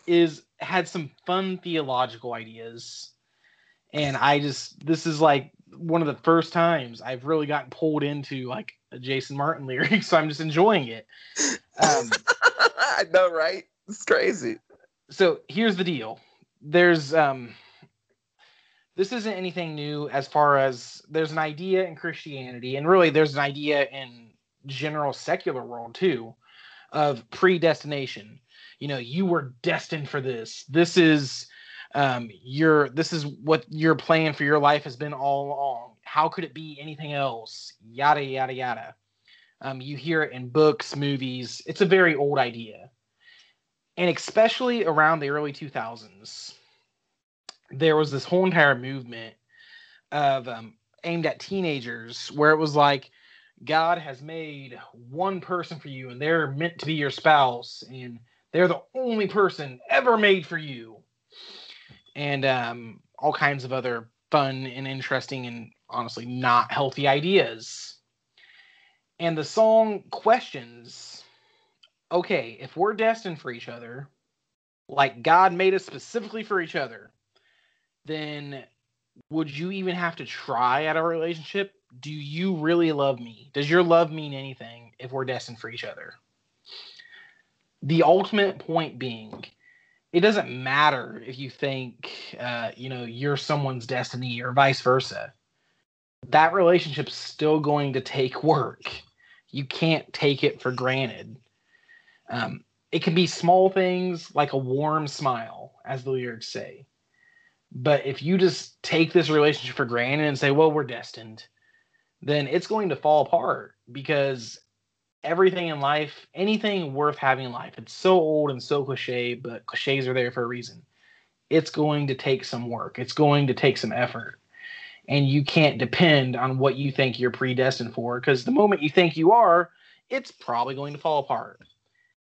is had some fun theological ideas, and I just this is like one of the first times I've really gotten pulled into like a Jason Martin lyric, so I'm just enjoying it. Um, I know, right? It's crazy. so here's the deal there's um this isn't anything new as far as there's an idea in christianity and really there's an idea in general secular world too of predestination. You know you were destined for this. This is um your this is what your plan for your life has been all along. How could it be anything else? Yada yada yada. Um you hear it in books movies. It's a very old idea. And especially around the early 2000s there was this whole entire movement of um, aimed at teenagers where it was like god has made one person for you and they're meant to be your spouse and they're the only person ever made for you. And um, all kinds of other fun and interesting and honestly not healthy ideas. And the song questions okay, if we're destined for each other, like God made us specifically for each other, then would you even have to try at a relationship? Do you really love me? Does your love mean anything if we're destined for each other? The ultimate point being, it doesn't matter if you think, uh, you know, you're someone's destiny or vice versa. That relationship's still going to take work. You can't take it for granted. Um, it can be small things like a warm smile, as the lyrics say. But if you just take this relationship for granted and say, well, we're destined, then it's going to fall apart because everything in life, anything worth having in life, it's so old and so cliche, but cliches are there for a reason. It's going to take some work, it's going to take some effort. And you can't depend on what you think you're predestined for because the moment you think you are, it's probably going to fall apart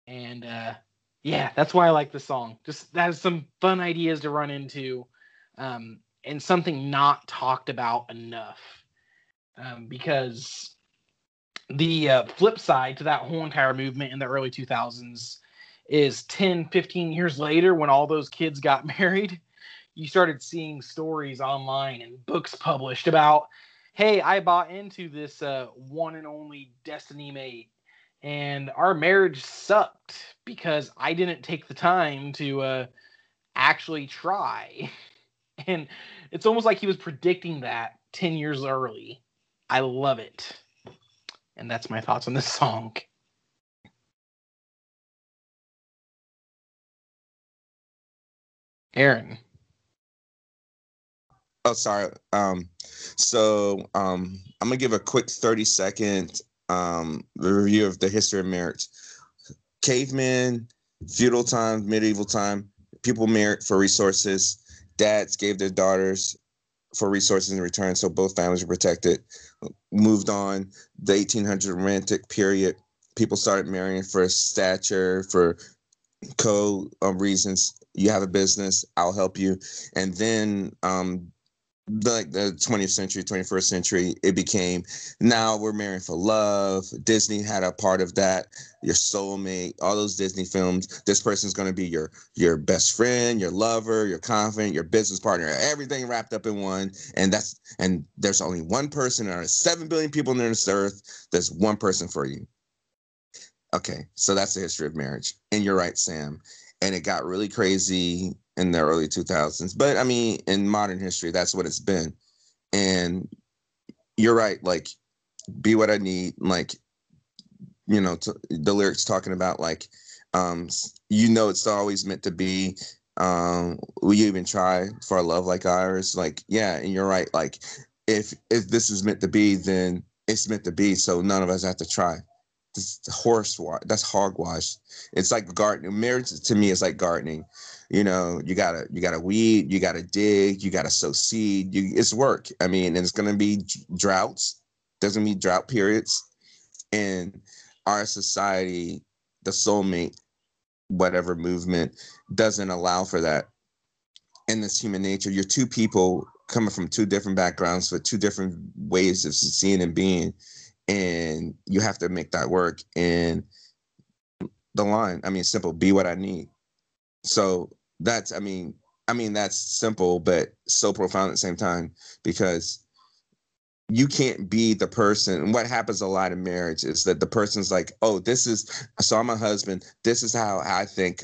and uh yeah that's why i like the song just that has some fun ideas to run into um and something not talked about enough um because the uh, flip side to that whole entire movement in the early 2000s is 10 15 years later when all those kids got married you started seeing stories online and books published about hey i bought into this uh, one and only destiny mate and our marriage sucked because I didn't take the time to uh, actually try. And it's almost like he was predicting that 10 years early. I love it. And that's my thoughts on this song. Aaron. Oh, sorry. Um, so um, I'm gonna give a quick 30 second um review of the history of marriage. Cavemen, feudal time, medieval time, people married for resources. Dads gave their daughters for resources in return, so both families were protected. Moved on, the 1800 romantic period, people started marrying for stature, for co um, reasons. You have a business, I'll help you. And then um, like the 20th century, 21st century, it became now we're marrying for love. Disney had a part of that. Your soulmate, all those Disney films. This person's going to be your your best friend, your lover, your confidant, your business partner. Everything wrapped up in one. And that's and there's only one person. There are seven billion people on this earth. There's one person for you. Okay, so that's the history of marriage. And you're right, Sam. And it got really crazy in the early 2000s. But I mean, in modern history, that's what it's been. And you're right. Like, be what I need. Like, you know, t- the lyrics talking about like, um, you know, it's always meant to be. Um, you even try for a love like ours? Like, yeah, and you're right. Like, if if this is meant to be, then it's meant to be. So none of us have to try. This horse. That's hogwash. It's like gardening. Marriage to me is like gardening. You know, you gotta you gotta weed, you gotta dig, you gotta sow seed. You, it's work. I mean, it's gonna be droughts. Doesn't mean drought periods. And our society, the soulmate, whatever movement, doesn't allow for that. In this human nature, you're two people coming from two different backgrounds with two different ways of seeing and being and you have to make that work and the line i mean simple be what i need so that's i mean i mean that's simple but so profound at the same time because you can't be the person and what happens a lot in marriage is that the person's like oh this is so i'm a husband this is how i think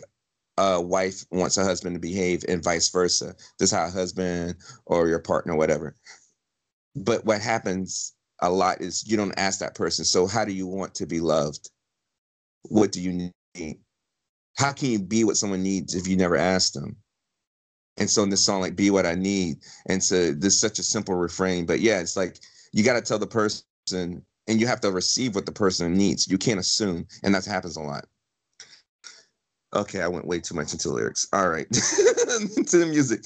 a wife wants a husband to behave and vice versa. This is how a husband or your partner, whatever. But what happens a lot is you don't ask that person, so how do you want to be loved? What do you need? How can you be what someone needs if you never ask them? And so in this song, like "Be What I Need," and so this is such a simple refrain, but yeah, it's like you got to tell the person, and you have to receive what the person needs. You can't assume, and that happens a lot. Okay, I went way too much into lyrics. All right, to the music.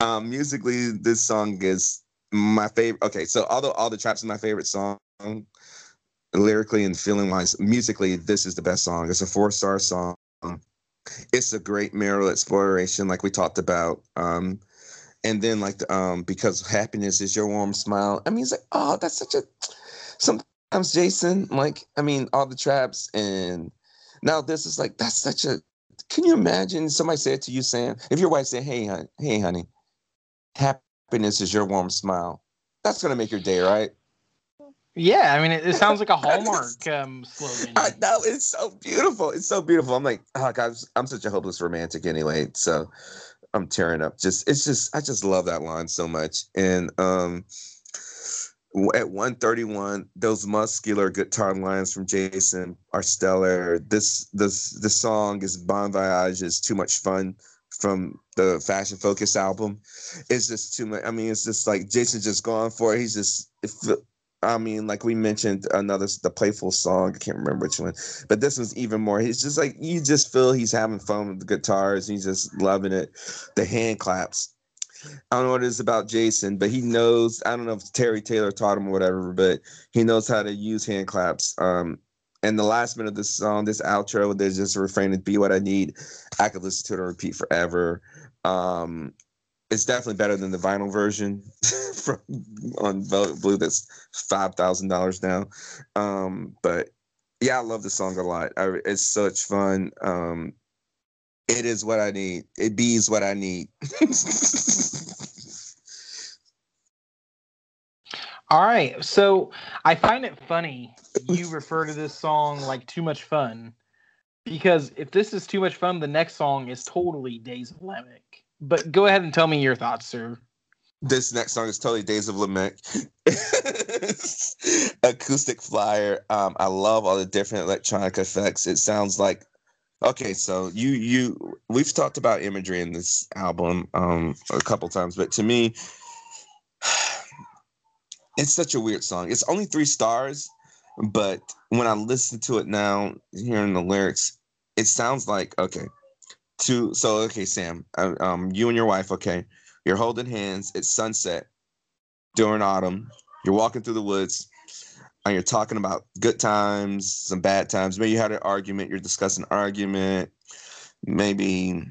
Um, musically, this song is my favorite. Okay, so although all the traps are my favorite song, lyrically and feeling wise, musically, this is the best song. It's a four star song. It's a great marital exploration, like we talked about. Um, and then like um, because happiness is your warm smile. I mean, it's like, oh, that's such a. Sometimes Jason, like, I mean, all the traps and now this is like that's such a. Can you imagine somebody said to you, Sam, if your wife said, "Hey, hey, honey, happiness is your warm smile," that's gonna make your day, right? Yeah, I mean, it, it sounds like a Hallmark um, slogan. I know it's so beautiful. It's so beautiful. I'm like, oh God, I'm such a hopeless romantic anyway. So I'm tearing up. Just it's just I just love that line so much. And um at 131 those muscular guitar lines from jason are stellar this this this song is bon voyage is too much fun from the fashion focus album it's just too much i mean it's just like jason's just going for it he's just i mean like we mentioned another the playful song i can't remember which one but this one's even more he's just like you just feel he's having fun with the guitars he's just loving it the hand claps I don't know what it is about Jason, but he knows. I don't know if Terry Taylor taught him or whatever, but he knows how to use hand claps. Um, and the last minute of this song, this outro, there's just a refrain to "Be what I need." I could listen to it and repeat forever. Um, it's definitely better than the vinyl version from on Velvet Blue. That's five thousand dollars now. Um, but yeah, I love the song a lot. I, it's such fun. Um, it is what I need. It bees what I need. All right. So I find it funny you refer to this song like too much fun. Because if this is too much fun, the next song is totally Days of Lamech. But go ahead and tell me your thoughts, sir. This next song is totally Days of Lament. Acoustic flyer. Um, I love all the different electronic effects. It sounds like Okay, so you you we've talked about imagery in this album um a couple times, but to me it's such a weird song. It's only 3 stars, but when I listen to it now, hearing the lyrics, it sounds like okay. To so okay, Sam, uh, um you and your wife, okay. You're holding hands, it's sunset during autumn. You're walking through the woods and you're talking about good times, some bad times. Maybe you had an argument, you're discussing argument. Maybe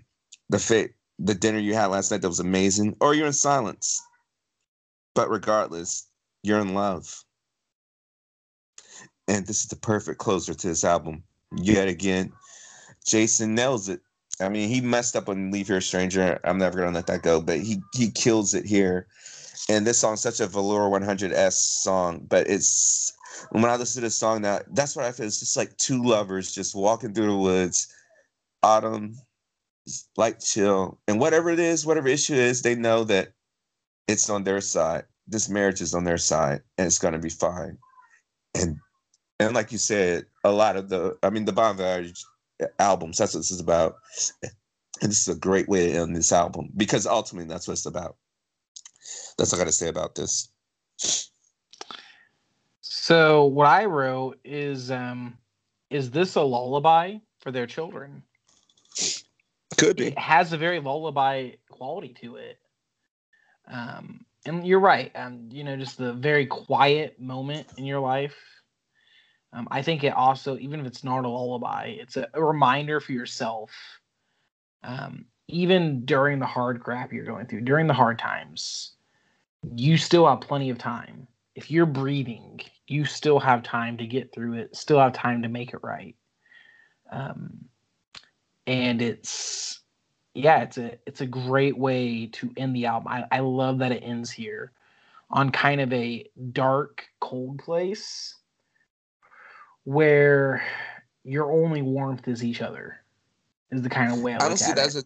the fit, the dinner you had last night that was amazing, or you're in silence. But regardless, you're in love. And this is the perfect closer to this album. Yet again, Jason nails it. I mean, he messed up on Leave Here Stranger. I'm never gonna let that go, but he he kills it here. And this song's such a Velour 100s song, but it's when I listen to this song now, that's what I feel. It's just like two lovers just walking through the woods, autumn, like chill, and whatever it is, whatever issue is, they know that it's on their side. This marriage is on their side, and it's gonna be fine. And and like you said, a lot of the, I mean, the Bon Voyage albums. That's what this is about. And this is a great way to end this album because ultimately that's what it's about. That's all I got to say about this. So what I wrote is um is this a lullaby for their children? Could be. It has a very lullaby quality to it. Um and you're right. Um you know just the very quiet moment in your life. Um I think it also even if it's not a lullaby, it's a, a reminder for yourself um even during the hard crap you're going through, during the hard times, you still have plenty of time. If you're breathing, you still have time to get through it, still have time to make it right. Um, and it's yeah, it's a it's a great way to end the album. I, I love that it ends here on kind of a dark, cold place where your only warmth is each other. Is the kind of way I, I don't see that as a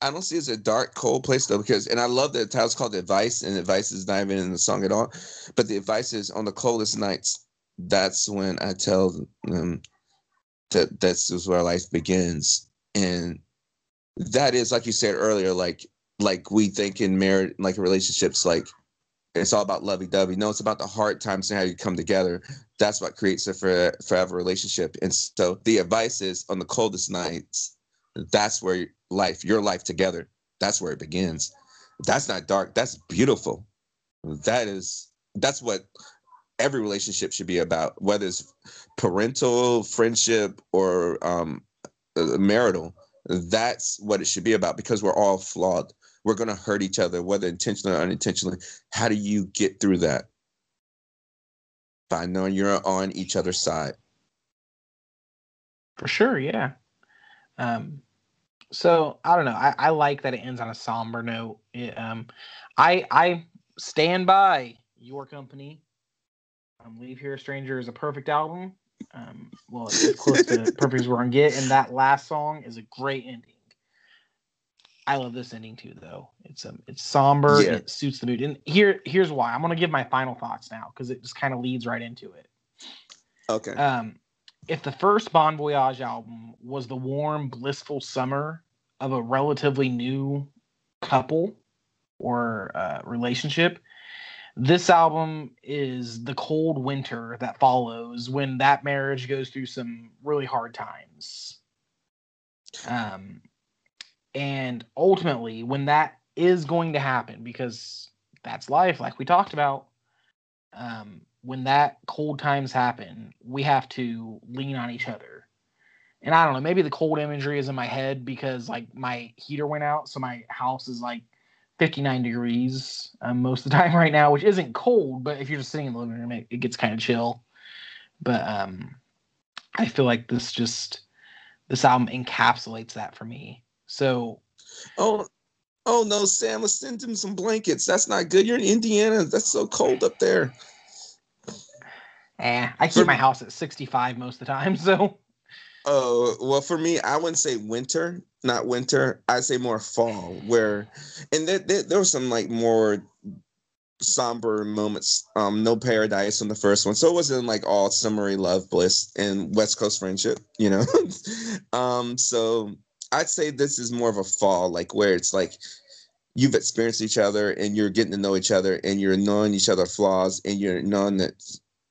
I don't see it as a dark, cold place though, because and I love that the title's called Advice, and Advice is not even in the song at all. But the advice is on the coldest nights, that's when I tell them that this is where life begins. And that is like you said earlier, like like we think in marriage like relationships, like it's all about lovey dovey. No, it's about the hard times and how you come together. That's what creates a for, forever relationship. And so the advice is on the coldest nights, that's where life, your life together, that's where it begins. That's not dark. That's beautiful. That is that's what every relationship should be about, whether it's parental, friendship, or um, uh, marital. That's what it should be about because we're all flawed. We're going to hurt each other, whether intentionally or unintentionally. How do you get through that? By knowing you're on each other's side. For sure, yeah. Um, so I don't know. I, I like that it ends on a somber note. It, um, I I stand by your company. Um, Leave Here a Stranger is a perfect album. Um, well, it's close to perfect as we're gonna get, and that last song is a great ending. I love this ending too, though. It's um, it's somber. Yeah. it suits the mood. And here, here's why. I'm gonna give my final thoughts now because it just kind of leads right into it. Okay. Um, if the first Bon Voyage album was the warm, blissful summer of a relatively new couple or uh, relationship, this album is the cold winter that follows when that marriage goes through some really hard times. Um, and ultimately, when that is going to happen, because that's life, like we talked about, um, when that cold times happen, we have to lean on each other. And I don't know, maybe the cold imagery is in my head because like my heater went out, so my house is like 59 degrees um, most of the time right now, which isn't cold, but if you're just sitting in the living room, it, it gets kind of chill. But um, I feel like this just this album encapsulates that for me. So, oh, oh no, Sam, let's send him some blankets. That's not good. You're in Indiana. That's so cold up there. Eh, I keep for, my house at 65 most of the time, so. Oh well, for me, I wouldn't say winter, not winter. I'd say more fall, where, and there, there, there were some like more somber moments. Um, no paradise on the first one, so it wasn't like all summery love, bliss, and West Coast friendship. You know, um, so I'd say this is more of a fall, like where it's like you've experienced each other and you're getting to know each other and you're knowing each other flaws and you're knowing that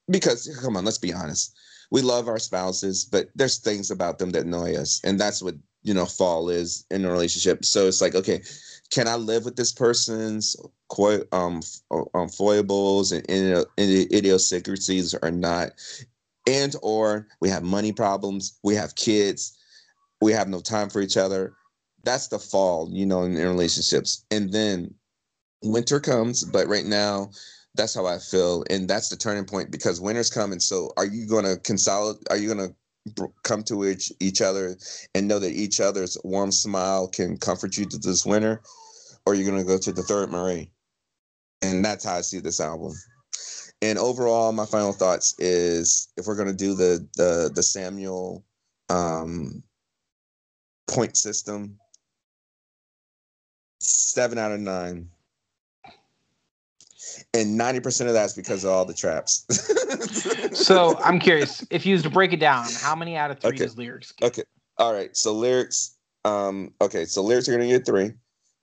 because come on, let's be honest. We love our spouses, but there's things about them that annoy us, and that's what you know fall is in a relationship. So it's like, okay, can I live with this person's um, um foibles and, and idiosyncrasies or not? And or we have money problems, we have kids, we have no time for each other. That's the fall, you know, in, in relationships. And then winter comes, but right now that's how I feel, and that's the turning point because winter's coming. So, are you going to consolidate? Are you going to come to each, each other and know that each other's warm smile can comfort you to this winter, or are you going to go to the third Marie? And that's how I see this album. And overall, my final thoughts is if we're going to do the the the Samuel um, point system, seven out of nine and 90% of that's because of all the traps. so I'm curious if you was to break it down, how many out of three okay. does lyrics get? Okay. All right. So lyrics, Um, okay, so lyrics are gonna get three,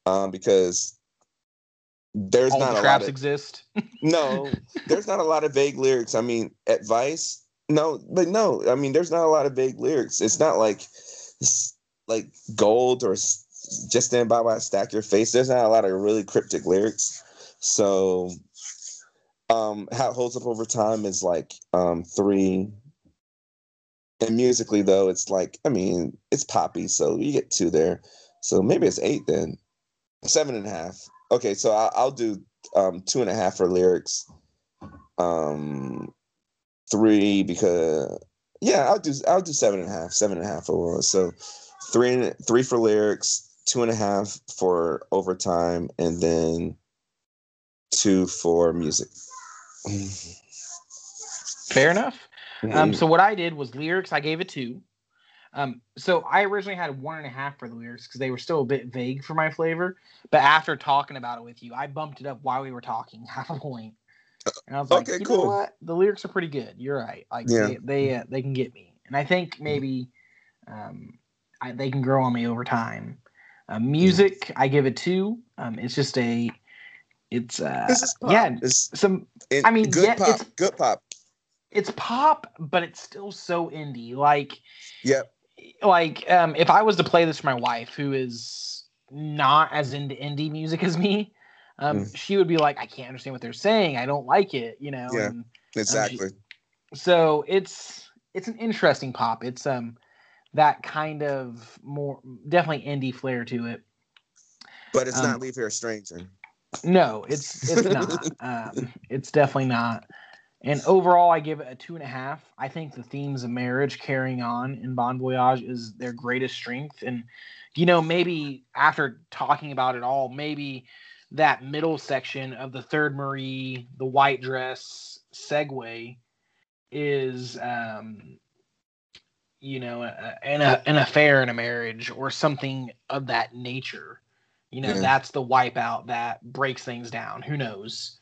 um, because there's All not the a lot of traps exist. no, there's not a lot of vague lyrics. I mean, advice, no, but no, I mean, there's not a lot of vague lyrics. It's not like like gold or just stand by by stack your face. There's not a lot of really cryptic lyrics. So, um, how it holds up over time is like um three. And musically though, it's like I mean, it's poppy, so you get two there. So maybe it's eight then, seven and a half. Okay, so I'll, I'll do um two and a half for lyrics um three because yeah i'll do i'll do seven and a half seven and a half overall so three and three for lyrics two and a half for overtime and then two for music Fair enough. Mm-hmm. Um, so what I did was lyrics. I gave it two. Um, so I originally had one and a half for the lyrics because they were still a bit vague for my flavor. But after talking about it with you, I bumped it up while we were talking, half a point. And I was like, Okay, you cool. know what? The lyrics are pretty good. You're right. Like Yeah. they they, uh, they can get me, and I think maybe um, I, they can grow on me over time. Uh, music, I give it two. Um, it's just a, it's uh, this is pop. yeah, It's, some it- I mean, good yeah, pop it's- good pop it's pop, but it's still so indie. Like yep like um if I was to play this for my wife who is not as into indie music as me, um Mm. she would be like, I can't understand what they're saying. I don't like it, you know. Yeah. And exactly so it's it's an interesting pop. It's um that kind of more definitely indie flair to it. but it's um, not leave here stranger No, it's it's not. um, it's definitely not. And overall, I give it a two and a half. I think the themes of marriage carrying on in Bon Voyage is their greatest strength. And, you know, maybe after talking about it all, maybe that middle section of the third Marie, the white dress segue is, um, you know, an, a, an affair in a marriage or something of that nature. You know, Yeah. that's the wipeout that breaks things down. Who knows?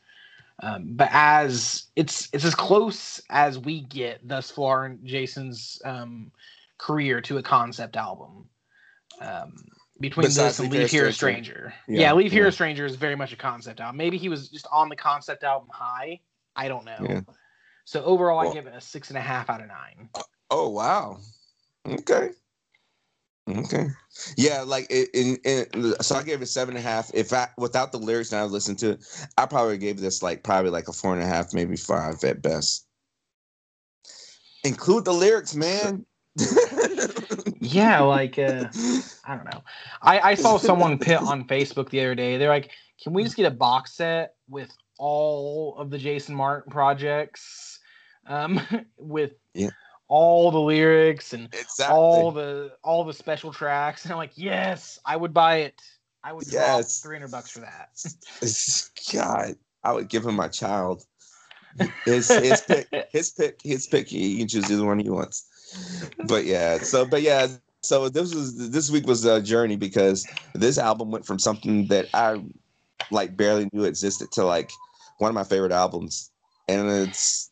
Um, but as it's it's as close as we get thus far in Jason's um, career to a concept album. Um, between Besides this and Leave Here a Stranger. Yeah, Yeah, Leave Here a Stranger is very much a concept album. Maybe he was just on the concept album high. I don't know. Yeah. So overall, Well- I give it a six and a half out of nine. Oh wow. Okay. Okay. Yeah, like it, in, in so I gave it seven and a half. If I without the lyrics and I listened to it, I probably gave this like probably like a four and a half, maybe five at best. Include the lyrics, man. Yeah, like uh, I don't know. I, I saw someone pit on Facebook the other day. They're like, "Can we just get a box set with all of the Jason Martin projects, um, with Yeah. All the lyrics and exactly. all the all the special tracks?" And I'm like, "Yes, I would buy it. I would Yes. three hundred bucks for that." God, I would give him my child. His his pick, his pick, his pick. He can choose either one he wants. But yeah, so but yeah, so this was this week was a journey because this album went from something that I like barely knew existed to like one of my favorite albums, and it's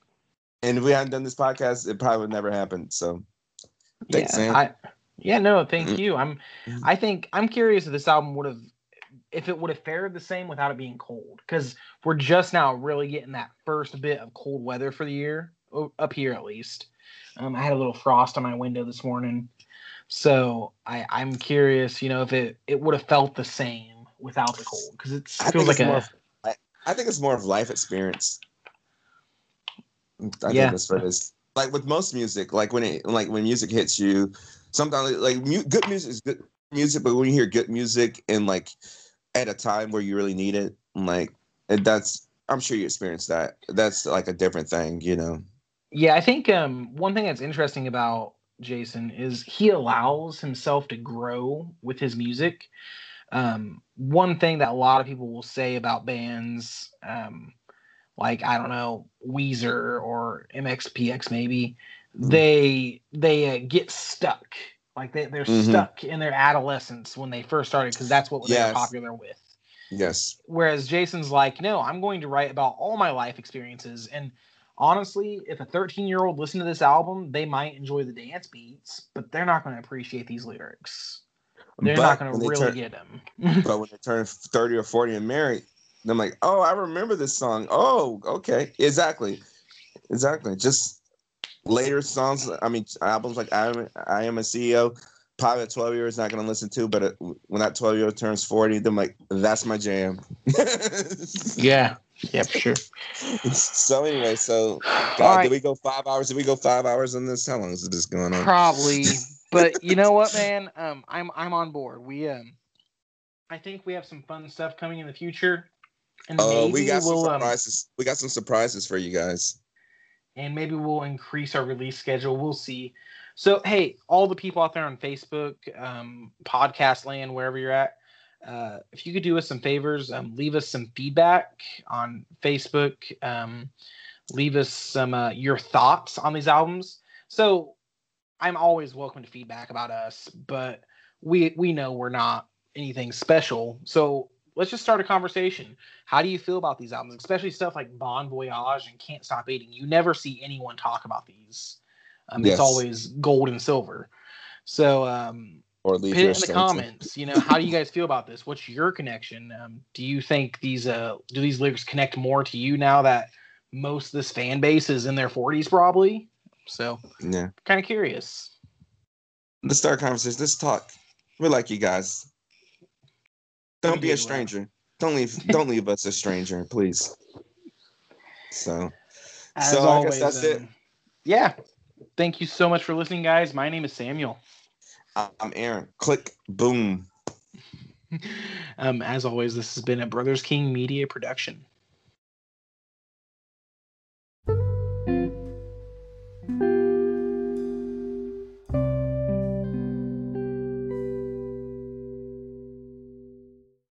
and if we hadn't done this podcast, it probably would never happen. So Thanks, yeah, Sam. I, yeah, no, thank Mm. you. I'm. I think I'm curious if this album would have if it would have fared the same without it being cold because we're just now really getting that first bit of cold weather for the year up here at least. Um, I had a little frost on my window this morning, so I I'm curious, you know, if it it would have felt the same without the cold because it I feels like it's a more of- I think it's more of life experience. I Yeah. think that's what it is. Like with most music, like when it like when music hits you, sometimes like mu- good music is good music, but when you hear good music and like at a time where you really need it, like that's I'm sure you experienced that. That's like a different thing, you know. Yeah, I think um, one thing that's interesting about Jason is he allows himself to grow with his music. Um, one thing that a lot of people will say about bands, um, like I don't know Weezer or MXPX, maybe Mhm. they they uh, get stuck. Like they they're Mhm. stuck in their adolescence when they first started because that's what they Yes. were popular with Yes. whereas Jason's like, no, I'm going to write about all my life experiences. And honestly, if a 13 year old listened to this album, they might enjoy the dance beats, but they're not going to appreciate these lyrics. they're But not going to they really turn- get him. but when they turn 30 or 40 and married, I'm like, oh, I remember this song. Oh, okay. Exactly. Exactly. Just later songs, I mean, albums like I Am, I Am a CEO, probably a 12 year is not going to listen to, but it, when that 12 year old turns 40, then like, that's my jam. yeah. Yeah, for sure. so, anyway, so, God, right. did we go five hours? Did we go five hours on this? How long is this going on? Probably, but you know what, man? Um, I'm I'm on board. We um, I think we have some fun stuff coming in the future, and Oh, maybe we got some we'll um, surprises. we got some surprises for you guys. and maybe we'll increase our release schedule. We'll see. So, hey, all the people out there on Facebook, um, podcast land, wherever you're at, uh, if you could do us some favors, um, leave us some feedback on Facebook. Um, leave us some uh, your thoughts on these albums. So, I'm always welcome to feedback about us, but we we know we're not anything special. So let's just start a conversation. How do you feel about these albums, especially stuff like Bon Voyage and Can't Stop Eating? You never see anyone talk about these. Um, Yes. It's always gold and silver. So um, Or leave put it in the comments. You know, how do you guys feel about this? What's your connection? Um, do you think these uh do these lyrics connect more to you now that most of this fan base is in their 40s probably? So Yeah. kind of curious. Let's start a conversation. Let's talk. We like you guys. Don't be a stranger. Don't leave. Don't leave us a stranger, please. So As So, I guess always, that's it. um, Yeah. Thank you so much for listening, guys. My name is Samuel. I'm Aaron. Click. Boom. um, as always, this has been a Brothers King Media production.